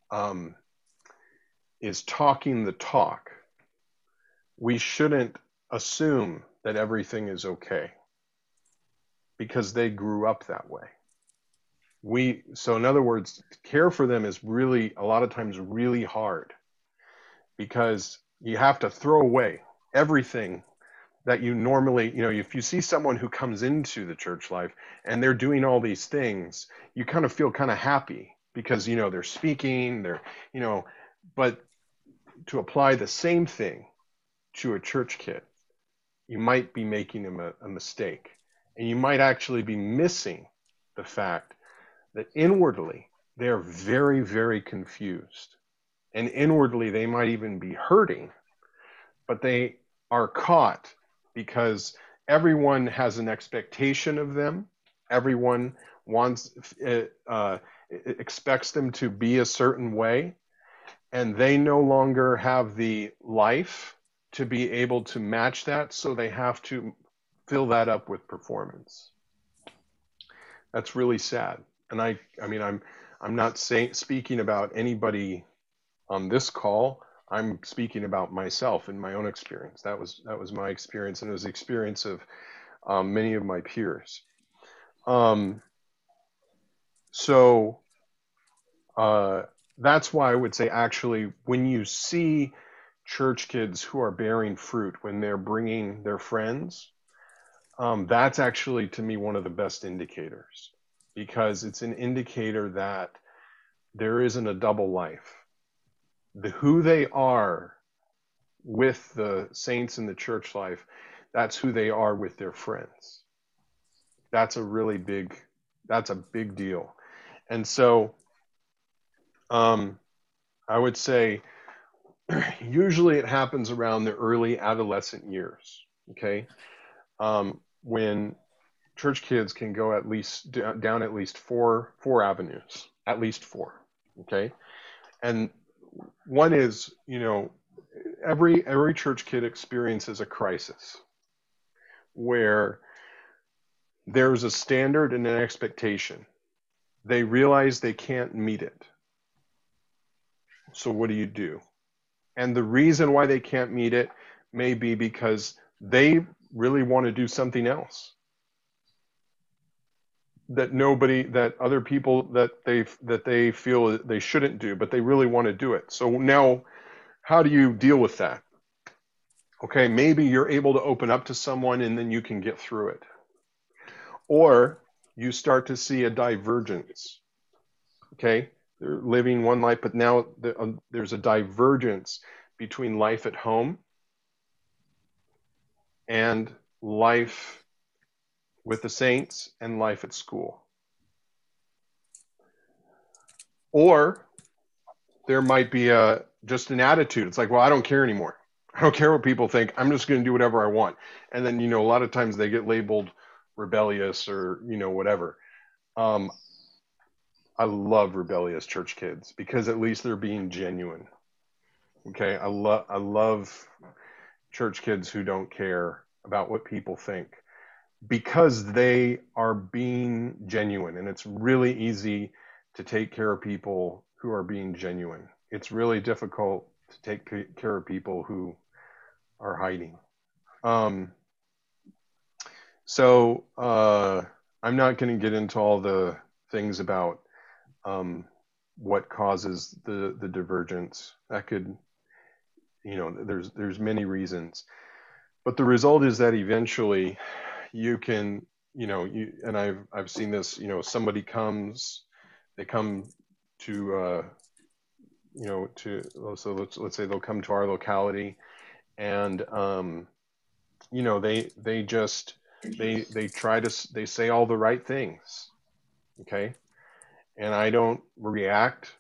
S1: um, is talking the talk, we shouldn't assume that everything is okay because they grew up that way. We so in other words, care for them is really a lot of times really hard because you have to throw away everything that you normally, you know, if you see someone who comes into the church life and they're doing all these things, you kind of feel kind of happy because, you know, they're speaking, they're, you know, but to apply the same thing to a church kid, you might be making a, a mistake. And you might actually be missing the fact that inwardly they're very, very confused and inwardly they might even be hurting, but they are caught because everyone has an expectation of them. Everyone wants, uh, uh, expects them to be a certain way, and they no longer have the life to be able to match that, so they have to fill that up with performance. That's really sad. And I, I mean, I'm, I'm not saying speaking about anybody on this call, I'm speaking about myself and my own experience. That was that was my experience, and it was the experience of um, many of my peers. Um, so uh, that's why I would say, actually, when you see church kids who are bearing fruit when they're bringing their friends, um, that's actually to me one of the best indicators because it's an indicator that there isn't a double life the who they are with the saints in the church life, that's who they are with their friends. That's a really big that's a big deal. And so um, I would say *clears throat* usually it happens around the early adolescent years, okay? Um, when church kids can go at least down at least four four avenues, at least four, okay? And one is, you know, every every church kid experiences a crisis where there's a standard and an expectation. They realize they can't meet it. So what do you do? And the reason why they can't meet it may be because they really want to do something else that nobody that other people that they that they feel they shouldn't do but they really want to do it. So now how do you deal with that? Okay maybe you're able to open up to someone and then you can get through it. Or you start to see a divergence okay? They're living one life but now uh, there's a divergence between life at home and life with the saints and life at school. Or there might be a just an attitude. It's like, well, I don't care anymore. I don't care what people think. I'm just going to do whatever I want. And then, you know, a lot of times they get labeled rebellious or, you know, whatever. Um, I love rebellious church kids because at least they're being genuine. Okay. I love, I love church kids who don't care about what people think because they are being genuine and it's really easy to take care of people who are being genuine it's really difficult to take care of people who are hiding. Um, so uh, I'm not going to get into all the things about um, what causes the the divergence. That could, you know, there's there's many reasons, but the result is that eventually you can, you know, you and I've I've seen this. You know, somebody comes, they come to, uh, you know, to so let's let's say they'll come to our locality, and um, you know they they just they they try to they say all the right things, okay and I don't react.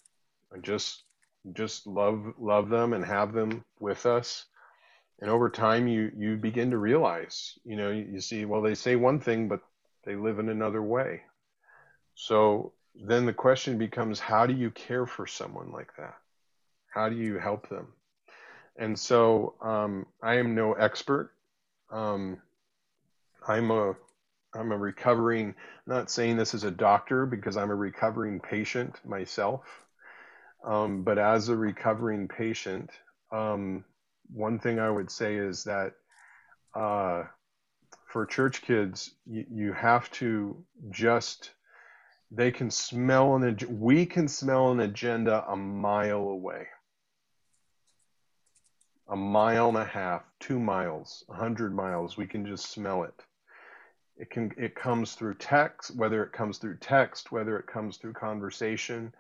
S1: I just just love love them and have them with us. And over time, you you begin to realize, you know, you, you see, well, they say one thing, but they live in another way. So then the question becomes, how do you care for someone like that? How do you help them? And so um, I am no expert. Um, I'm a I'm a recovering, not saying this as a doctor because I'm a recovering patient myself, um, but as a recovering patient, um, one thing I would say is that uh, for church kids, you, you, have to just, they can smell an, we can smell an agenda a mile away. A mile and a half, two miles, a hundred miles, we can just smell it it can it comes through text, whether it comes through text, whether it comes through conversation.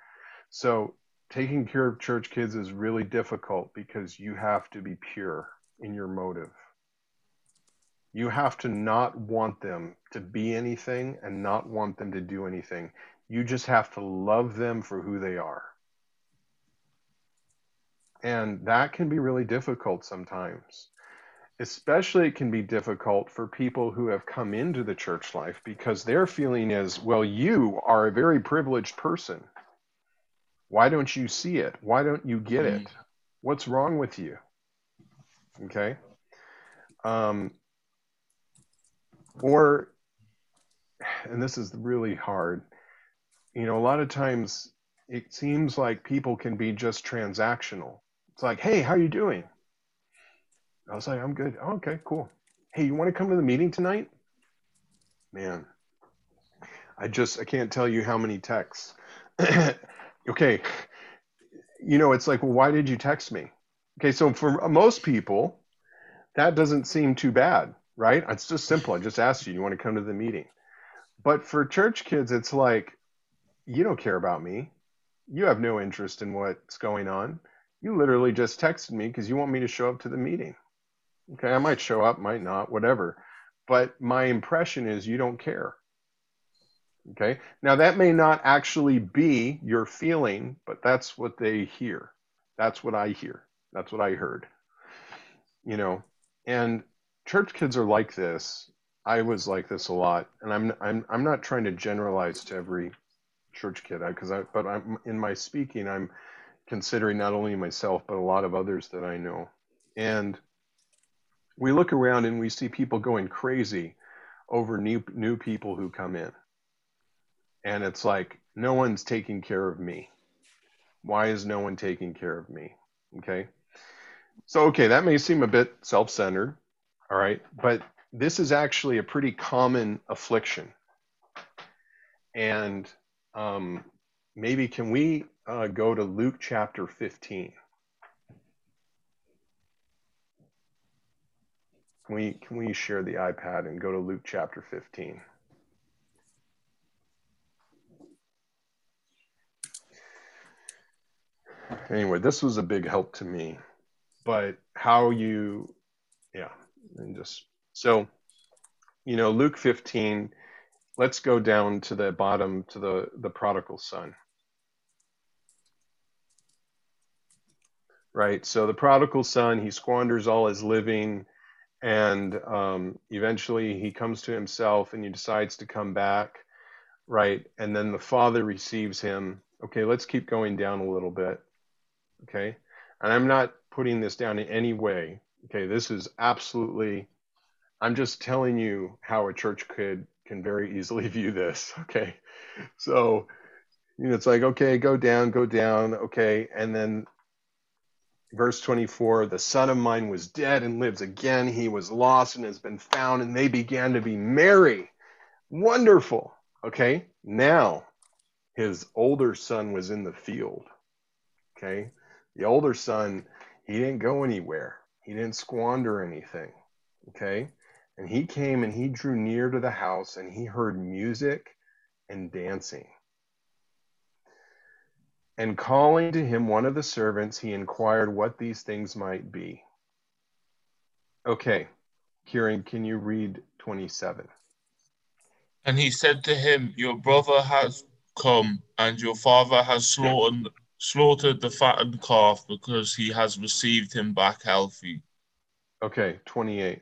S1: So taking care of church kids is really difficult because you have to be pure in your motive. You have to not want them to be anything and not want them to do anything. You just have to love them for who they are. And that can be really difficult sometimes especially it can be difficult for people who have come into the church life because their feeling is, well, you are a very privileged person. Why don't you see it? Why don't you get it? What's wrong with you? Okay. Um, or, and this is really hard, you know, a lot of times it seems like people can be just transactional. It's like, hey, how are you doing? I was like, I'm good. Oh, okay, cool. Hey, you want to come to the meeting tonight? Man, I just I can't tell you how many texts. *clears throat* okay, you know, it's like, well, why did you text me? Okay, so for most people, that doesn't seem too bad, right? It's just simple. I just asked you, you want to come to the meeting? But for church kids, it's like, you don't care about me. You have no interest in what's going on. You literally just texted me because you want me to show up to the meeting. Okay, I might show up, might not, whatever. But my impression is you don't care. Okay, now that may not actually be your feeling, but that's what they hear. That's what I hear. That's what I heard. You know, and church kids are like this. I was like this a lot, and I'm I'm I'm not trying to generalize to every church kid because I but I'm in my speaking I'm considering not only myself but a lot of others that I know. And we look around and we see people going crazy over new new people who come in. And it's like no one's taking care of me. Why is no one taking care of me? Okay? So okay, that may seem a bit self-centered, all right? But this is actually a pretty common affliction. And um, maybe can we uh, go to Luke chapter 15? Can we can we share the iPad and go to Luke chapter 15? Anyway, this was a big help to me. But how you yeah, and just so you know, Luke 15, let's go down to the bottom to the the prodigal son. Right? So the prodigal son, he squanders all his living and um, eventually he comes to himself and he decides to come back right and then the father receives him okay let's keep going down a little bit okay? And i'm not putting this down in any way okay? This is absolutely i'm just telling you how a church could can very easily *laughs* view this okay? So you know it's like okay go down go down okay? And then verse 24 the son of mine was dead and lives again. He was lost and has been found and they began to be merry. Wonderful okay? Now his older son was in the field okay the older son he didn't go anywhere he didn't squander anything okay and he came and he drew near to the house and he heard music and dancing and calling to him one of the servants, he inquired what these things might be. Okay, Kieran, can you read 27?
S5: And he said to him, Your brother has come, and your father has slaughtered, slaughtered the fattened calf because he has received him back healthy.
S1: Okay, 28.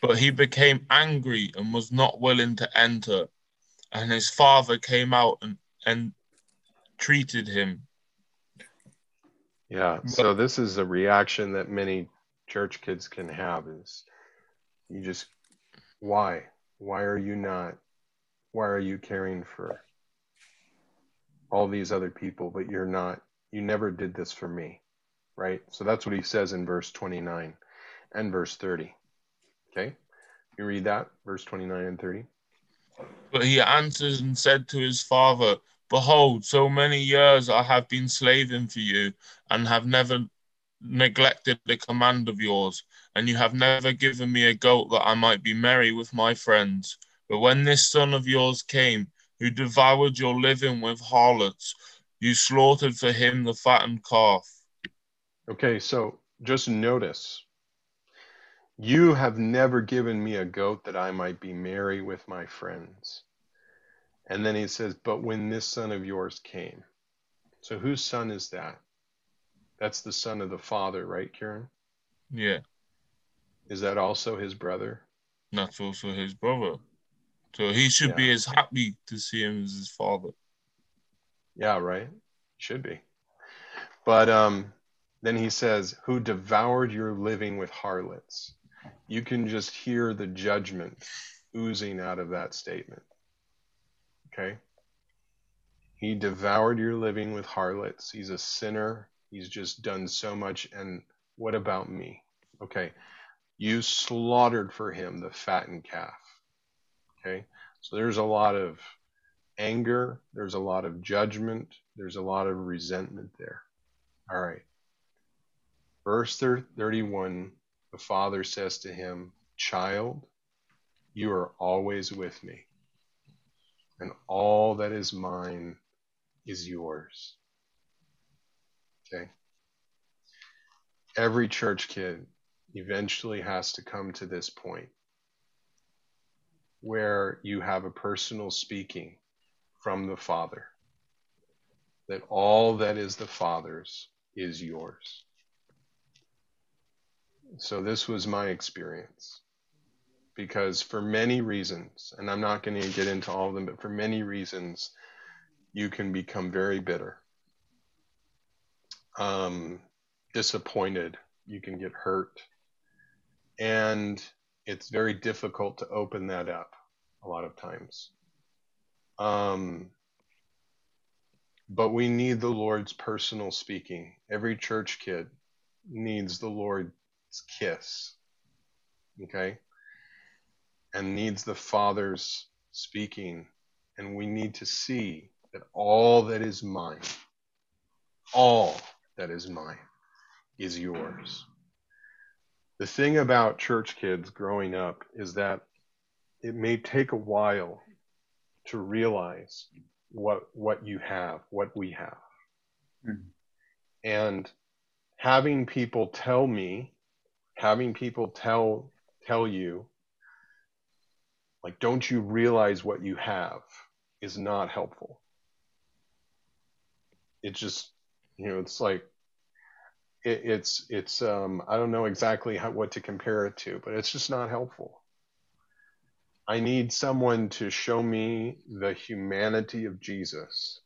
S5: But he became angry and was not willing to enter. And his father came out and, and treated him.
S1: Yeah, so this is a reaction that many church kids can have is you just why? Why are you not why are you caring for all these other people but you're not you never did this for me, right? So that's what he says in verse 29 and verse 30. Okay? You read that verse 29 and 30.
S5: But he answered and said to his father, Behold, so many years I have been slaving for you, and have never neglected the command of yours, and you have never given me a goat that I might be merry with my friends. But when this son of yours came, who devoured your living with harlots, you slaughtered for him the fattened calf.
S1: Okay, so just notice you have never given me a goat that I might be merry with my friends. And then he says, But when this son of yours came. So whose son is that? That's the son of the father, right, Kieran?
S5: Yeah.
S1: Is that also his brother?
S5: That's also his brother. So he should yeah. be as happy to see him as his father.
S1: Yeah, right. Should be. But um, then he says, Who devoured your living with harlots. You can just hear the judgment oozing out of that statement. Okay? He devoured your living with harlots. He's a sinner. He's just done so much. And what about me? Okay. You slaughtered for him the fattened calf. Okay. So there's a lot of anger. There's a lot of judgment. There's a lot of resentment there. All right. Verse 31 the father says to him, Child, you are always with me and all that is mine is yours. Okay? Every church kid eventually has to come to this point where you have a personal speaking from the Father, that all that is the Father's is yours. So, this was my experience. Because for many reasons, and I'm not going to get into all of them, but for many reasons, you can become very bitter, um, disappointed, you can get hurt, and it's very difficult to open that up a lot of times. Um, but we need the Lord's personal speaking. Every church kid needs the Lord's kiss. Okay? and needs the Father's speaking. And we need to see that all that is mine, all that is mine, is yours. The thing about church kids growing up is that it may take a while to realize what what you have, what we have. Mm-hmm. And having people tell me, having people tell tell you like don't you realize what you have is not helpful it just you know it's like it, it's it's um i don't know exactly how, what to compare it to but it's just not helpful. I need someone to show me the humanity of jesus.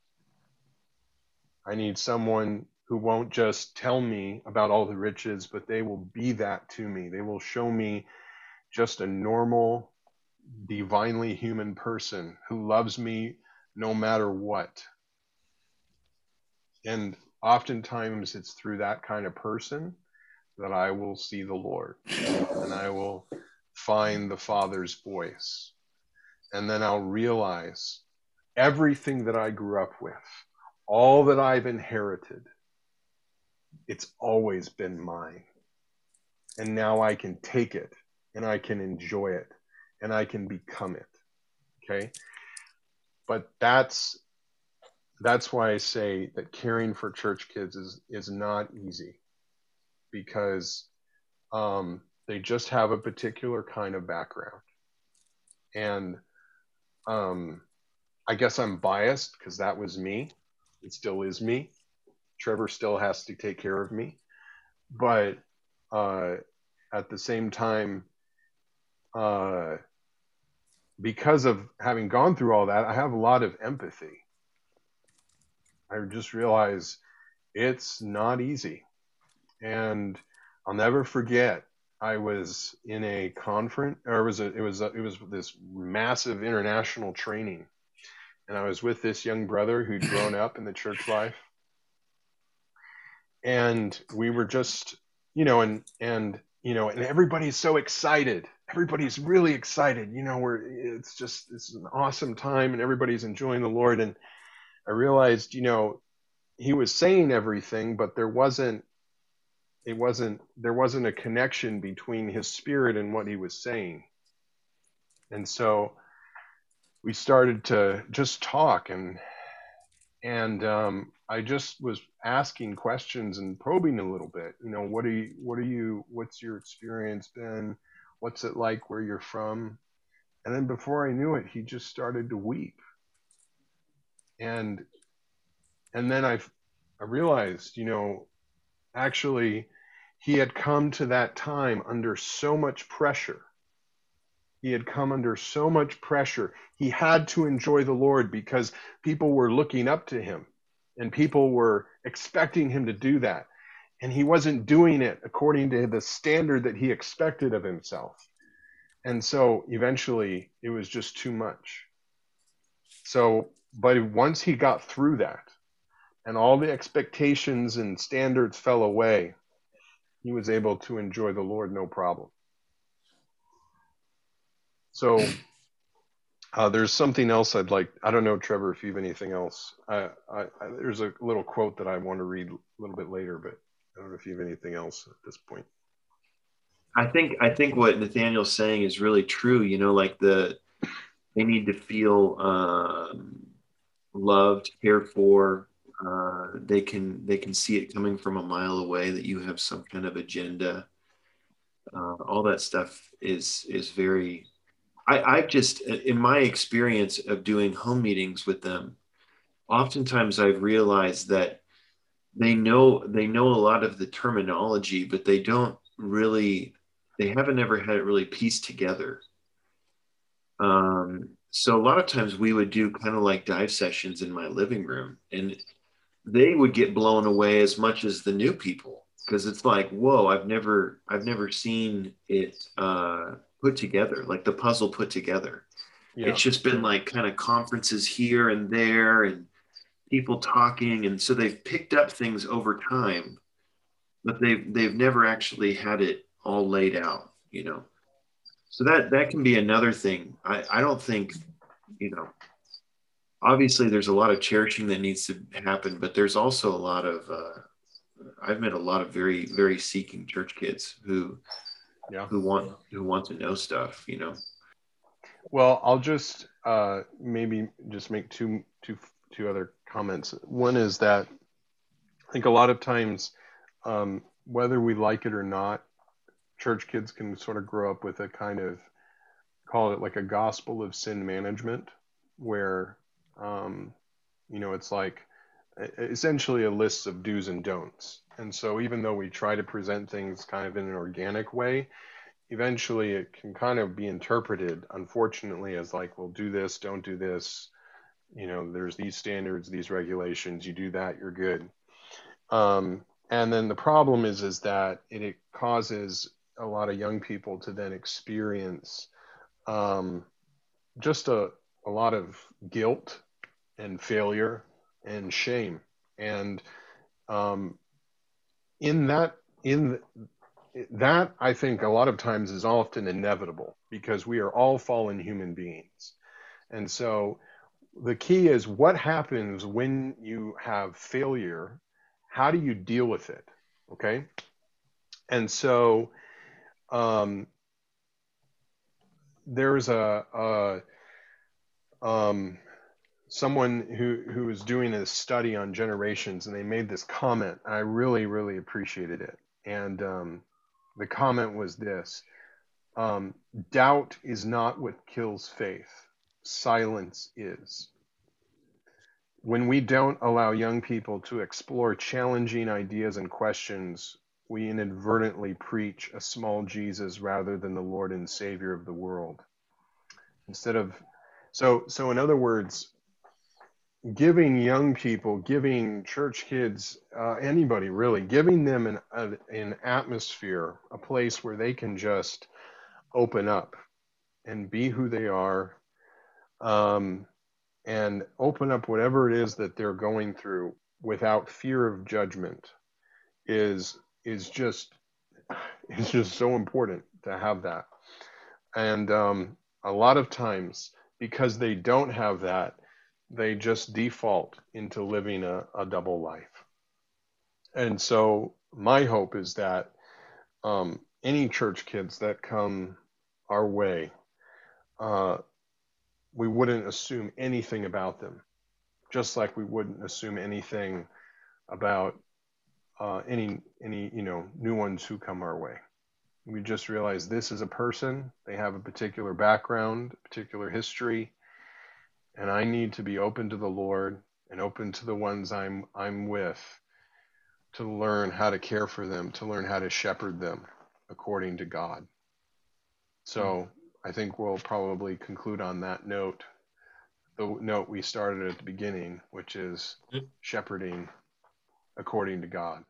S1: I need someone who won't just tell me about all the riches but they will be that to me. They will show me just a normal divinely human person who loves me no matter what. And oftentimes it's through that kind of person that I will see the Lord and I will find the Father's voice. And then I'll realize everything that I grew up with, all that I've inherited, it's always been mine. And now I can take it and I can enjoy it and I can become it. Okay. But that's that's why I say that caring for church kids is is not easy because um, they just have a particular kind of background, and um, I guess I'm biased because that was me. It still is me. Trevor still has to take care of me, but uh, at the same time, uh, because of having gone through all that, I have a lot of empathy. I just realize it's not easy. And I'll never forget I was in a conference or it was a, it was a, it was this massive international training and I was with this young brother who'd grown up in the church life and we were just you know and and you know and everybody's so excited everybody's really excited. You know, we're it's just it's an awesome time and everybody's enjoying the Lord. And I realized, you know, he was saying everything, but there wasn't it wasn't there wasn't a connection between his spirit and what he was saying. And so we started to just talk and and um, I just was asking questions and probing a little bit. You know, what are you, what are you, what's your experience been? What's it like where you're from? And then before I knew it, he just started to weep. And and then I I realized, you know, actually he had come to that time under so much pressure. He had come under so much pressure. He had to enjoy the Lord because people were looking up to him and people were expecting him to do that and he wasn't doing it according to the standard that he expected of himself. And so eventually it was just too much. So, but once he got through that and all the expectations and standards fell away, he was able to enjoy the Lord no problem. So, uh, there's something else I'd like. I don't know, Trevor, if you have anything else. I, I, I, there's a little quote that I want to read a little bit later, but I don't know if you have anything else at this point.
S2: I think I think what Nathaniel's saying is really true. You know, like the they need to feel um, loved, cared for. Uh, they can they can see it coming from a mile away that you have some kind of agenda. Uh, all that stuff is is very. I, I've just in my experience of doing home meetings with them, oftentimes I've realized that they know they know a lot of the terminology, but they don't really they haven't ever had it really pieced together. Um, so a lot of times we would do kind of like dive sessions in my living room, and they would get blown away as much as the new people because it's like, whoa, I've never I've never seen it uh, put together, like the puzzle put together. Yeah. It's just been like kind of conferences here and there, and people talking, and so they've picked up things over time, but they've they've never actually had it all laid out, you know. So that that can be another thing. I, I don't think, you know, obviously there's a lot of cherishing that needs to happen, but there's also a lot of uh, I've met a lot of very very seeking church kids who yeah. who want who want to know stuff, you know.
S1: Well, I'll just uh, maybe just make two two two other comments. One is that I think a lot of times, um, whether we like it or not, church kids can sort of grow up with a kind of call it like a gospel of sin management, where um, you know it's like essentially a list of do's and don'ts. And so even though we try to present things kind of in an organic way, eventually it can kind of be interpreted, unfortunately, as like, well, do this, don't do this, you know there's these standards these regulations you do that you're good um, and then the problem is is that it, it, causes a lot of young people to then experience um, just a, a lot of guilt and failure and shame and um, in that in that I think a lot of times is often inevitable because we are all fallen human beings. And so the key is what happens when you have failure? How do you deal with it? Okay. And so um, there's a, a um, someone who who was doing a study on generations, and they made this comment. I really really appreciated it, and um, the comment was this: um, doubt is not what kills faith. Silence is. When we don't allow young people to explore challenging ideas and questions, we inadvertently preach a small Jesus rather than the Lord and Savior of the world. Instead of so so in other words, giving young people, giving church kids, uh, anybody really, giving them an, a, an atmosphere, a place where they can just open up and be who they are, um, and open up whatever it is that they're going through without fear of judgment is is just is just so important to have that. And um, a lot of times, because they don't have that, they just default into living a, a double life. And so my hope is that um, any church kids that come our way, uh, we wouldn't assume anything about them, just like we wouldn't assume anything about uh, any any you know new ones who come our way. We just realize this is a person. They have a particular background, particular history, and I need to be open to the Lord and open to the ones I'm I'm with to learn how to care for them, to learn how to shepherd them according to God. So I think we'll probably conclude on that note, the note we started at the beginning, which is shepherding according to God.